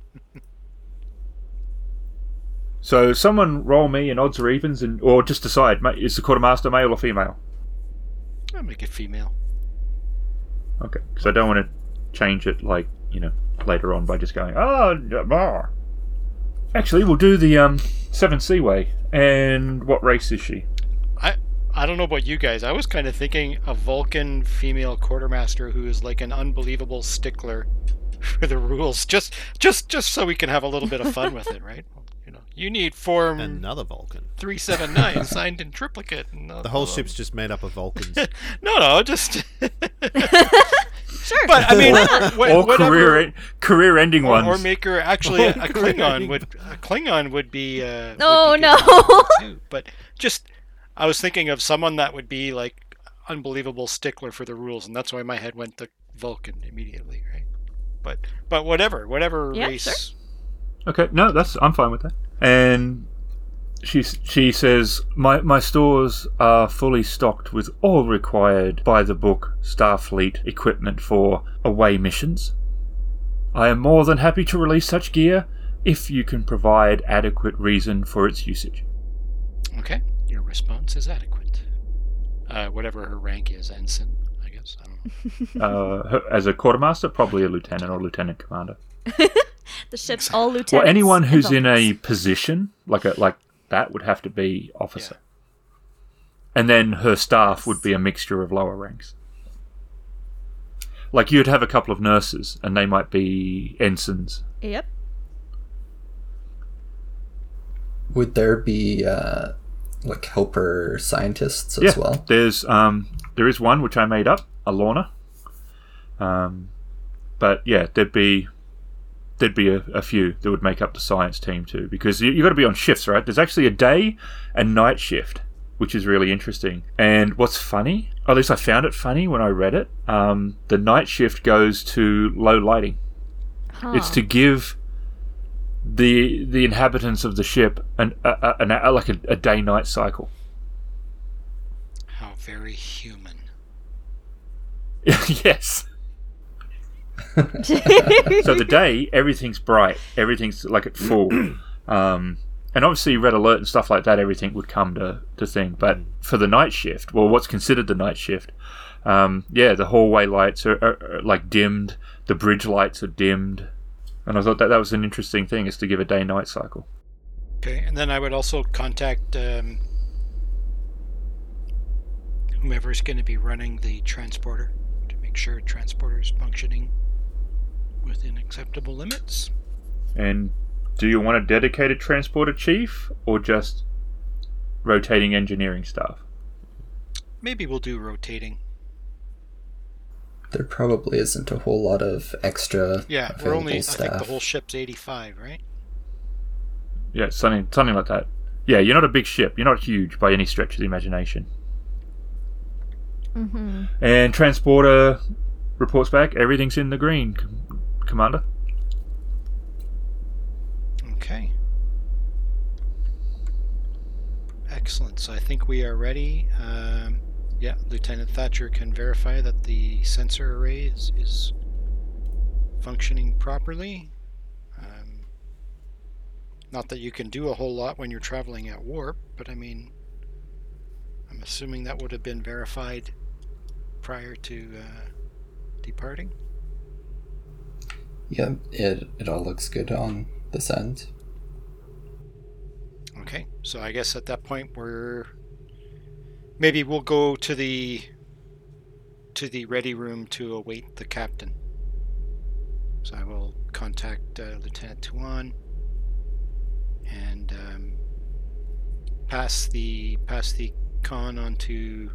So someone roll me in odds or evens, and or just decide is the quartermaster male or female? I'll make it female. Okay, because I don't want to change it like you know later on by just going oh d- bah." Actually, we'll do the um seven Seaway. And what race is she? I I don't know about you guys. I was kind of thinking a Vulcan female quartermaster who is like an unbelievable stickler <laughs> for the rules, just just just so we can have a little bit of fun with it, right? <laughs> You need form Another Vulcan. three seven nine <laughs> signed in triplicate. The whole ship's just made up of Vulcans. <laughs> no, no, just. <laughs> Sure. but I mean, Why wha- or whatever- career career ending or, ones. or make her actually a, a Klingon would a Klingon would be. Uh, No, would be no. too. But just, I was thinking of someone that would be like unbelievable stickler for the rules, and that's why my head went to Vulcan immediately, right? But but whatever, whatever Yeah, race. sure. Okay, no, that's I'm fine with that. And she she says my my stores are fully stocked with all required by the book Starfleet equipment for away missions. I am more than happy to release such gear if you can provide adequate reason for its usage. Okay, your response is adequate. Uh, whatever her rank is, ensign, I guess. I don't know. <laughs> Uh, as a quartermaster, probably a lieutenant or lieutenant commander. <laughs> the ship's all lieutenants. Well, anyone who's in a position like a like that would have to be officer. And then her staff would be a mixture of lower ranks. Like you'd have a couple of nurses, and they might be ensigns. Yep. Would there be uh, like helper scientists as yeah, well? there's um, there is one which I made up, Alorna. Um, but yeah, there'd be there'd be a, a few that would make up the science team too, because you, you got to be on shifts, right? There's actually a day and night shift, which is really interesting. And what's funny, at least I found it funny when I read it, um, the night shift goes to low lighting. It's to give the the inhabitants of the ship an, a, a, an a, like a, a day night cycle. How very human. <laughs> yes. <laughs> so the day everything's bright. Everything's like at full. <clears throat> Um, and obviously red alert and stuff like that, everything would come to to thing. But for the night shift, well, what's considered the night shift, um, yeah, the hallway lights are, are, are like dimmed, the bridge lights are dimmed, and I thought that that was an interesting thing, is to give a day night cycle. Okay, and then I would also contact um, is going to be running the transporter to make sure transporter is functioning within acceptable limits. And do you want a dedicated transporter chief or just rotating engineering staff? Maybe we'll do rotating. There probably isn't a whole lot of extra Yeah, we're available only. I think the whole ship's 85, right? Yeah, something something like that. Yeah, you're not a big ship. You're not huge by any stretch of the imagination. Mm-hmm. And transporter reports back. Everything's in the green, Com- Commander. Okay. Excellent. So I think we are ready. Um, yeah, Lieutenant Thatcher can verify that the sensor array is, is functioning properly. Um, not that you can do a whole lot when you're traveling at warp, but I mean, I'm assuming that would have been verified prior to uh, departing. Yeah, it it all looks good on this end. Okay, so I guess at that point we're maybe we'll go to the to the ready room to await the captain. So I will contact uh, Lieutenant Tuan and um, pass the pass the con on to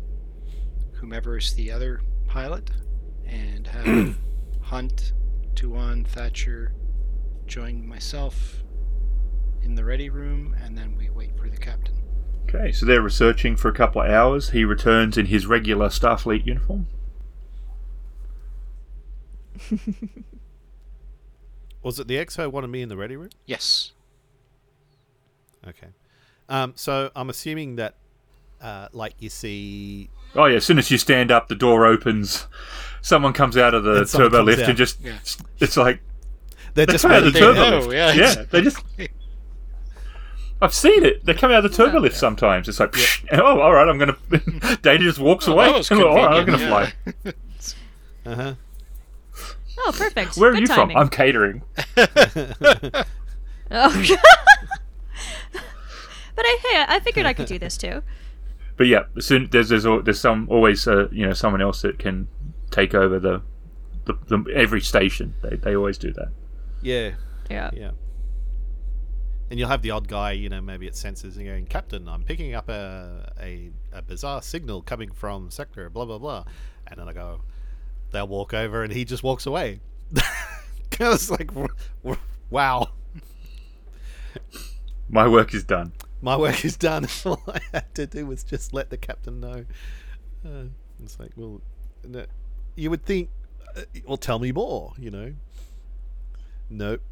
whomever is the other pilot, and have <clears throat> Hunt, Tuan, Thatcher join myself in the ready room, and then we wait for the captain. Okay, so they're researching for a couple of hours. He returns in his regular Starfleet uniform. <laughs> Was it the XO wanted me in the ready room? Yes. Okay. Um, so I'm assuming that, uh, like you see, Oh yeah, as soon as you stand up, the door opens. Someone comes out of the And turbo lift out. and just Yeah. it's like they're they just out of the waiting. turbo know, lift. yeah. yeah, they just. I've seen it. They come out of the turbo lift sometimes. It's like, <laughs> oh, all right, I'm gonna. <laughs> Data just walks Oh, away. that was <laughs> all right, I'm gonna convenient, fly. Uh huh. Oh, perfect. Where are you timing. from? I'm catering. Oh. but I, hey, I figured I could do this too. But yeah, soon there's there's, there's some always uh, you know someone else that can take over the, the, the every station. They they always do that. Yeah. Yeah. Yeah. And you'll have the odd guy, you know, maybe it senses and going, Captain, I'm picking up a, a, a bizarre signal coming from sector, blah, blah, blah. And then I go, they'll walk over and he just walks away. <laughs> I was like, w- w- wow, My work is done. my work is done. <laughs> All I had to do was just let the captain know. Uh, it's like, well, no, you would think, uh, well, tell me more, you know. Nope,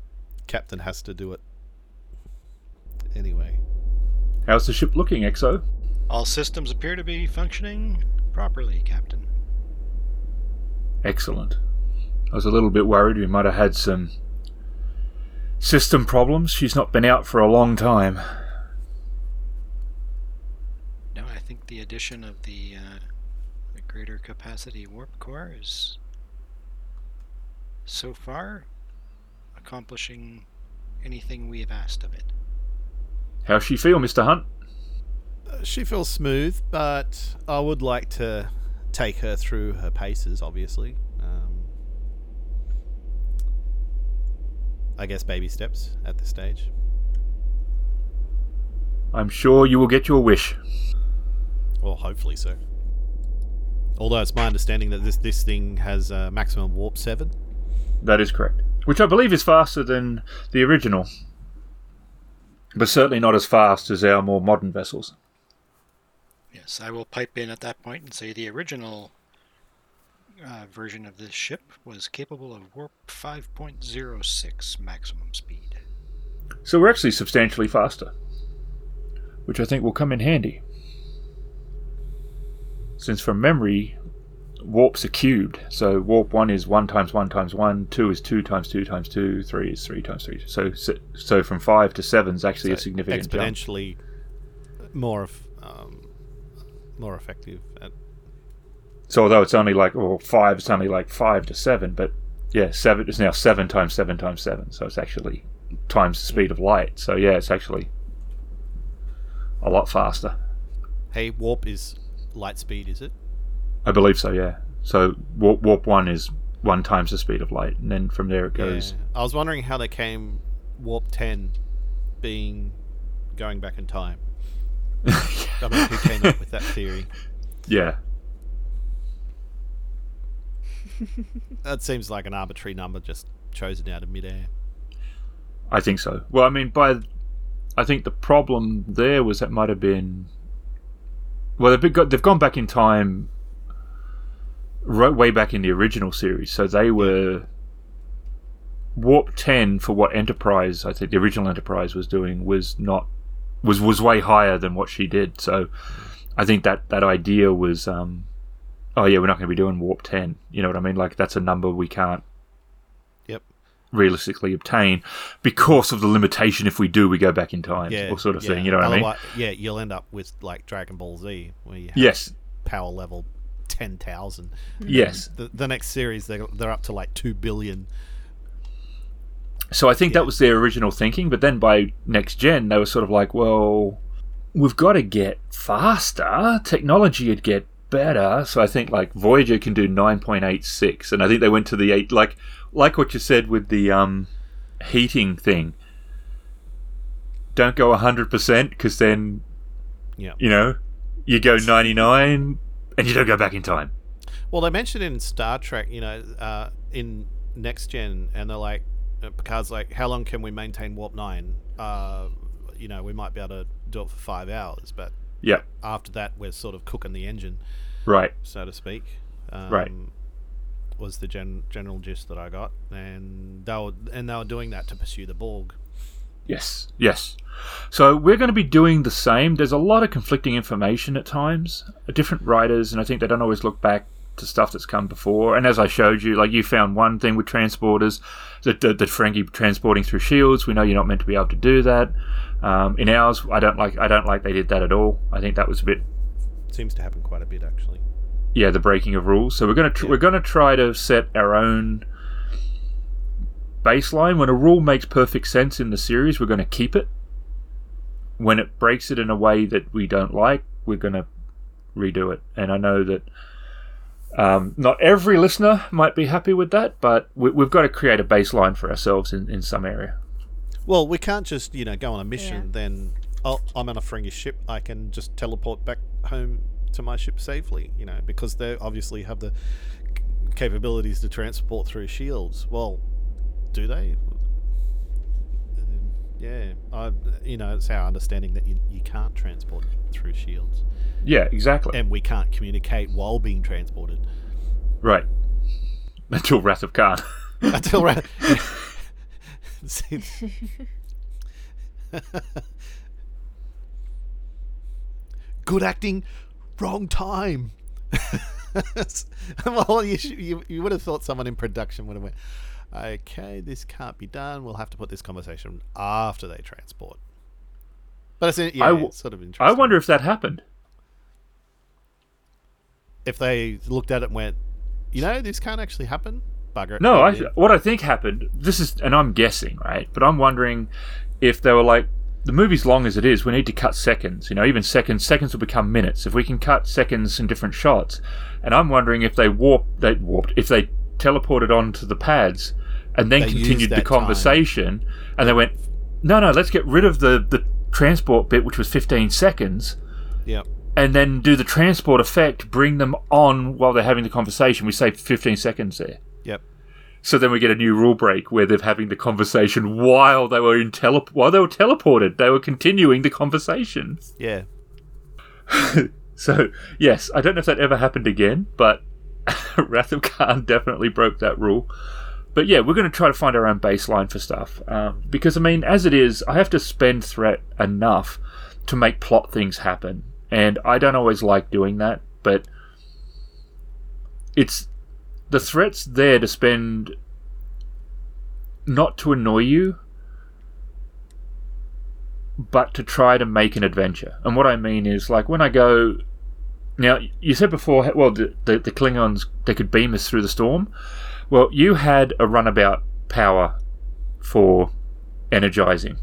captain has to do it. Anyway. How's the ship looking, XO? All systems appear to be functioning properly, Captain. Excellent. I was a little bit worried we might have had some system problems. She's not been out for a long time. No, I think the addition of the uh, the greater capacity warp core is so far accomplishing anything we have asked of it. How's she feel, Mr. Hunt? She feels smooth, but I would like to take her through her paces, obviously. Um, I guess baby steps at this stage. I'm sure you will get your wish. Well, hopefully so. Although it's my understanding that this, this thing has uh, maximum warp 7. That is correct. Which I believe is faster than the original. But certainly not as fast as our more modern vessels. Yes, I will pipe in at that point and say the original uh, version of this ship was capable of warp 5.06 maximum speed. So we're actually substantially faster. Which I think will come in handy. Since from memory, warps are cubed. So warp one is one times one times one, two is two times two times two, three is three times three. So so, so from five to seven is actually a So significant jump. exponentially more of um, more effective. At, So although it's only like well five, it's only like five to seven, but yeah, seven is now seven times seven times seven. So it's actually times the speed of light. So yeah, it's actually a lot faster. hey, warp is light speed, is it? I believe so. Yeah. So warp, warp one is one times the speed of light, and then from there it goes. Yeah. I was wondering how they came warp ten being going back in time. I mean, who came up with that theory? Yeah. <laughs> That seems like an arbitrary number just chosen out of midair. I think so. Well, I mean, by I think the problem there was that might have been. Well, they've got, they've gone back in time, right way back in the original series. So they were warp ten for what Enterprise, I think the original Enterprise was doing was not was was way higher than what she did. So I think that that idea was, um, oh yeah, we're not going to be doing warp ten. You know what I mean? Like that's a number we can't. Realistically obtain because of the limitation if we do we go back in time Yeah. or sort of yeah. thing You know what I mean? Yeah, you'll end up with like Dragon Ball Z, where you have yes power level ten thousand. yes The, the next series, they're, they're up to like two billion. so i think Yeah. that was their original thinking but then by next gen they were sort of like well we've got to get faster technology would get better so i think like voyager can do 9.86 and i think they went to the 8 like like what you said with the um heating thing don't go 100% because then Yeah. you know you go 99 and you don't go back in time Well, they mentioned in Star Trek, you know, uh, in Next Gen, and they're like, uh, Picard's like, how long can we maintain warp nine? Uh, you know, we might be able to do it for five hours, but yeah after that, we're sort of cooking the engine, right so to speak. Um, Right. Was the gen- general gist that I got, and they were and they were doing that to pursue the Borg. Yes, yes. So we're going to be doing the same. There's a lot of conflicting information at times. Different writers, and I think they don't always look back to stuff that's come before. And as I showed you, like you found one thing with transporters that that Ferengi transporting through shields. We know you're not meant to be able to do that. Um, in ours, I don't like. I don't like they did that at all. I think that was a bit Seems to happen quite a bit, actually. yeah, the breaking of rules. So we're gonna tr- Yeah. we're gonna try to set our own baseline. When a rule makes perfect sense in the series, we're gonna keep it. When it breaks it in a way that we don't like, we're gonna redo it. And I know that um, not every listener might be happy with that, but we, we've got to create a baseline for ourselves in, in some area. Well, we can't just you know go on a mission. Yeah. Then oh, I'm on a Ferengi ship. I can just teleport back home to my ship safely. You know, because they obviously have the c- capabilities to transport through shields. Well, do they? Um, Yeah, I, you know, it's our understanding that you, you can't transport through shields, Yeah, exactly. and we can't communicate while being transported right. <laughs> Until Wrath of Khan. until right. <laughs> See, <laughs> Good acting, wrong time. <laughs> well, you, should, you you would have thought someone in production would have went, okay, this can't be done. We'll have to put this conversation after they transport. But it's, yeah, I w- it's sort of interesting. I wonder if that happened. if they looked at it and went, you know, this can't actually happen. Bugger it. No, I, what I think happened. This is, and I'm guessing, right? But I'm wondering if they were like, the movie's long as it is. We need to cut seconds. You know, even seconds. Seconds will become minutes if we can cut seconds in different shots. And I'm wondering if they warped, they warped, if they teleported onto the pads and then They continued the that time. conversation, and they went, no, no, let's get rid of the the transport bit, which was 15 seconds. Yep. And then do the transport effect, bring them on while they're having the conversation. We save 15 seconds there. Yep. So then we get a new rule break where they're having the conversation while they were in tele while they were teleported. They were continuing the conversation. Yeah. <laughs> So yes, I don't know if that ever happened again, but <laughs> Wrath of Khan definitely broke that rule. But yeah, we're going to try to find our own baseline for stuff um, because I mean, as it is, I have to spend threat enough to make plot things happen, and I don't always like doing that, but. it's the threat's there to spend not to annoy you but to try to make an adventure. And what i mean is like when i go now you said before well the, the, the klingons they could beam us through the storm. Well you had a runabout power for energizing.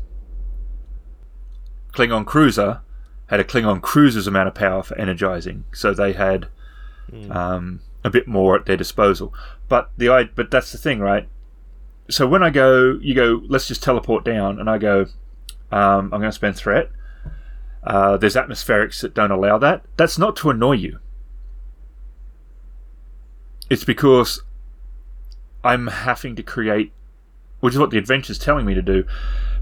Klingon cruiser had a klingon cruiser's amount of power for energizing. So they had um, a bit more at their disposal. But the I but that's the thing, right? So when I go, you go, let's just teleport down, and I go, um, I'm going to spend threat. Uh, there's atmospherics that don't allow that. That's not to annoy you. It's because I'm having to create, which is what the adventure's telling me to do.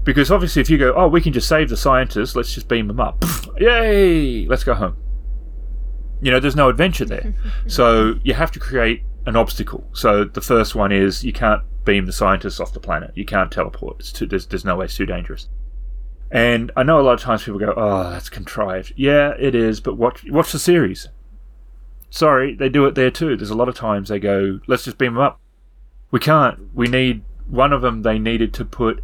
Because obviously, if you go, oh, we can just save the scientists, let's just beam them up. Yay! Let's go home you know, there's no adventure there. <laughs> so you have to create an obstacle. So the first one is you can't beam the scientists off the planet. You can't teleport. It's too, there's, there's no way. It's too dangerous. And I know a lot of times people go, "Oh, that's contrived." Yeah, it is. But watch watch the series. Sorry, they do it there too. There's a lot of times they go, "Let's just beam them up." We can't. We need one of them. They needed to put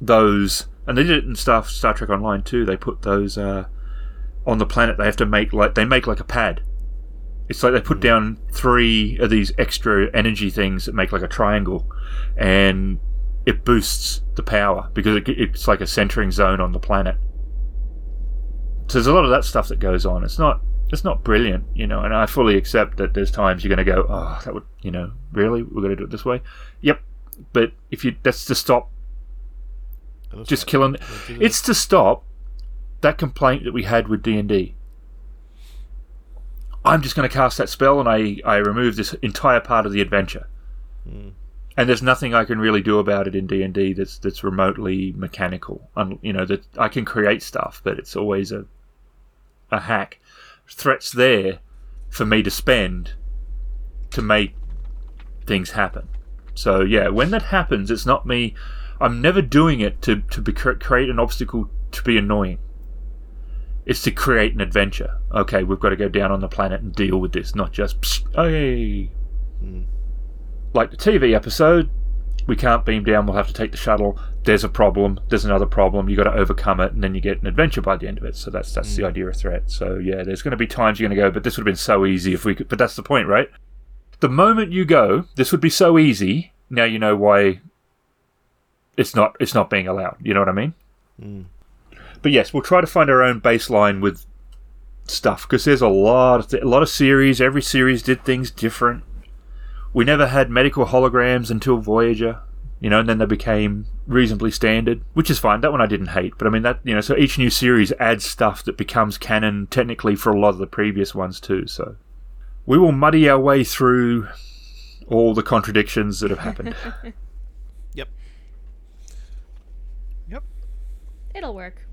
those, and they did it in stuff Star Trek Online too. They put those. Uh, on the planet they have to make like they make like a pad. It's like they put down three of these extra energy things that make like a triangle, and it boosts the power because it, it's like a centering zone on the planet. So there's a lot of that stuff that goes on. It's not it's not brilliant, you know, and I fully accept that there's times you're going to go, oh, that would, you know, really, we're going to do it this way. Yep, but if you that's to stop just killing, it's to stop that complaint that we had with D&D. I'm just going to cast that spell and I, I remove this entire part of the adventure. Mm. And there's nothing I can really do about it in D&D that's that's remotely mechanical. Um, you know that I can create stuff, but it's always a a hack. Threats there for me to spend to make things happen. So yeah, when that happens, it's not me. I'm never doing it to to be, create an obstacle to be annoying. It's to create an adventure. Okay, we've got to go down on the planet and deal with this, not just, Psst, hey. Mm. Like the TV episode, we can't beam down, we'll have to take the shuttle. There's a problem, there's another problem, you've got to overcome it, and then you get an adventure by the end of it. So that's that's the idea of threat. So yeah, there's going to be times you're going to go, but this would have been so easy if we could. But that's the point, right? The moment you go, this would be so easy. Now you know why it's not it's not being allowed. You know what I mean? Mm. But yes, we'll try to find our own baseline with stuff because there's a lot of th- a lot of series. Every series did things different. We never had medical holograms until Voyager, you know, and then they became reasonably standard, which is fine. That one I didn't hate, but I mean that you know, so each new series adds stuff that becomes canon technically for a lot of the previous ones too. So we will muddy our way through all the contradictions that have happened. Yep. <laughs> Yep. It'll work.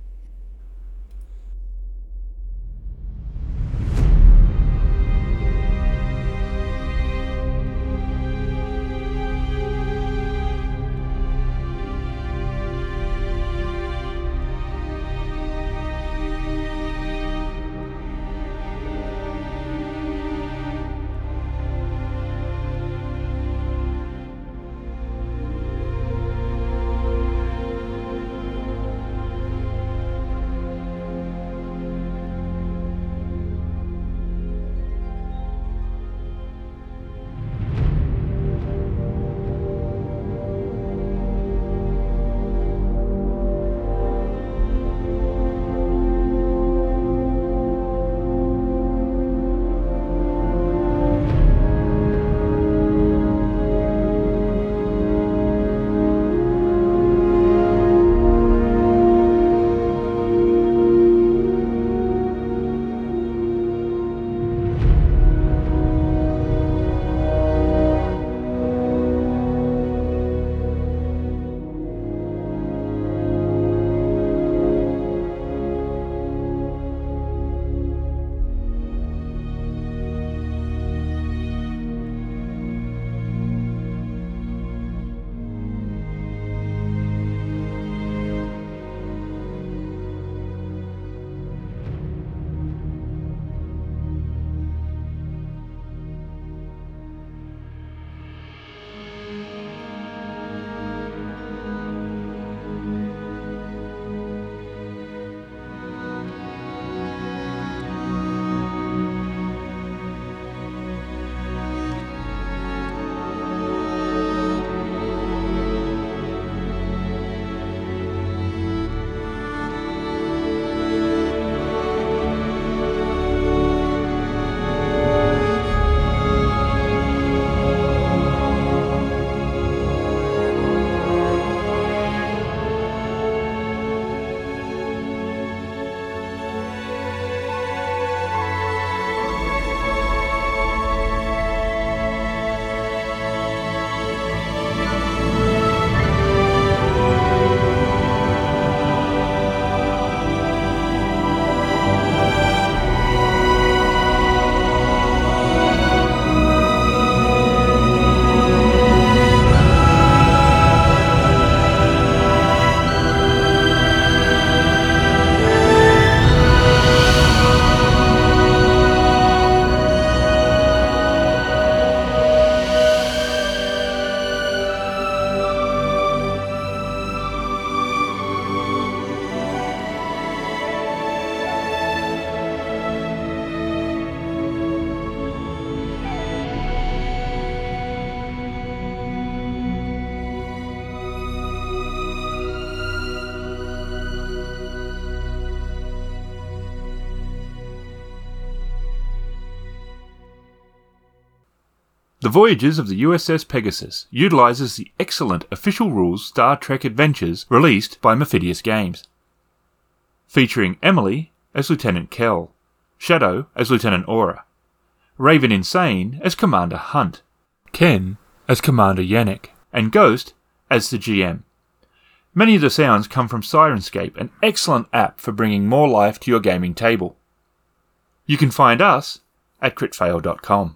The Voyages of the USS Pegasus utilizes the excellent official rules Star Trek Adventures released by Modiphius Games. Featuring Emily as Lieutenant Kel, Shadow as Lieutenant Aura, Raven Insane as Commander Hunt, Ken as Commander Yannick, and Ghost as the GM. Many of the sounds come from Syrinscape, an excellent app for bringing more life to your gaming table. You can find us at critfail.com.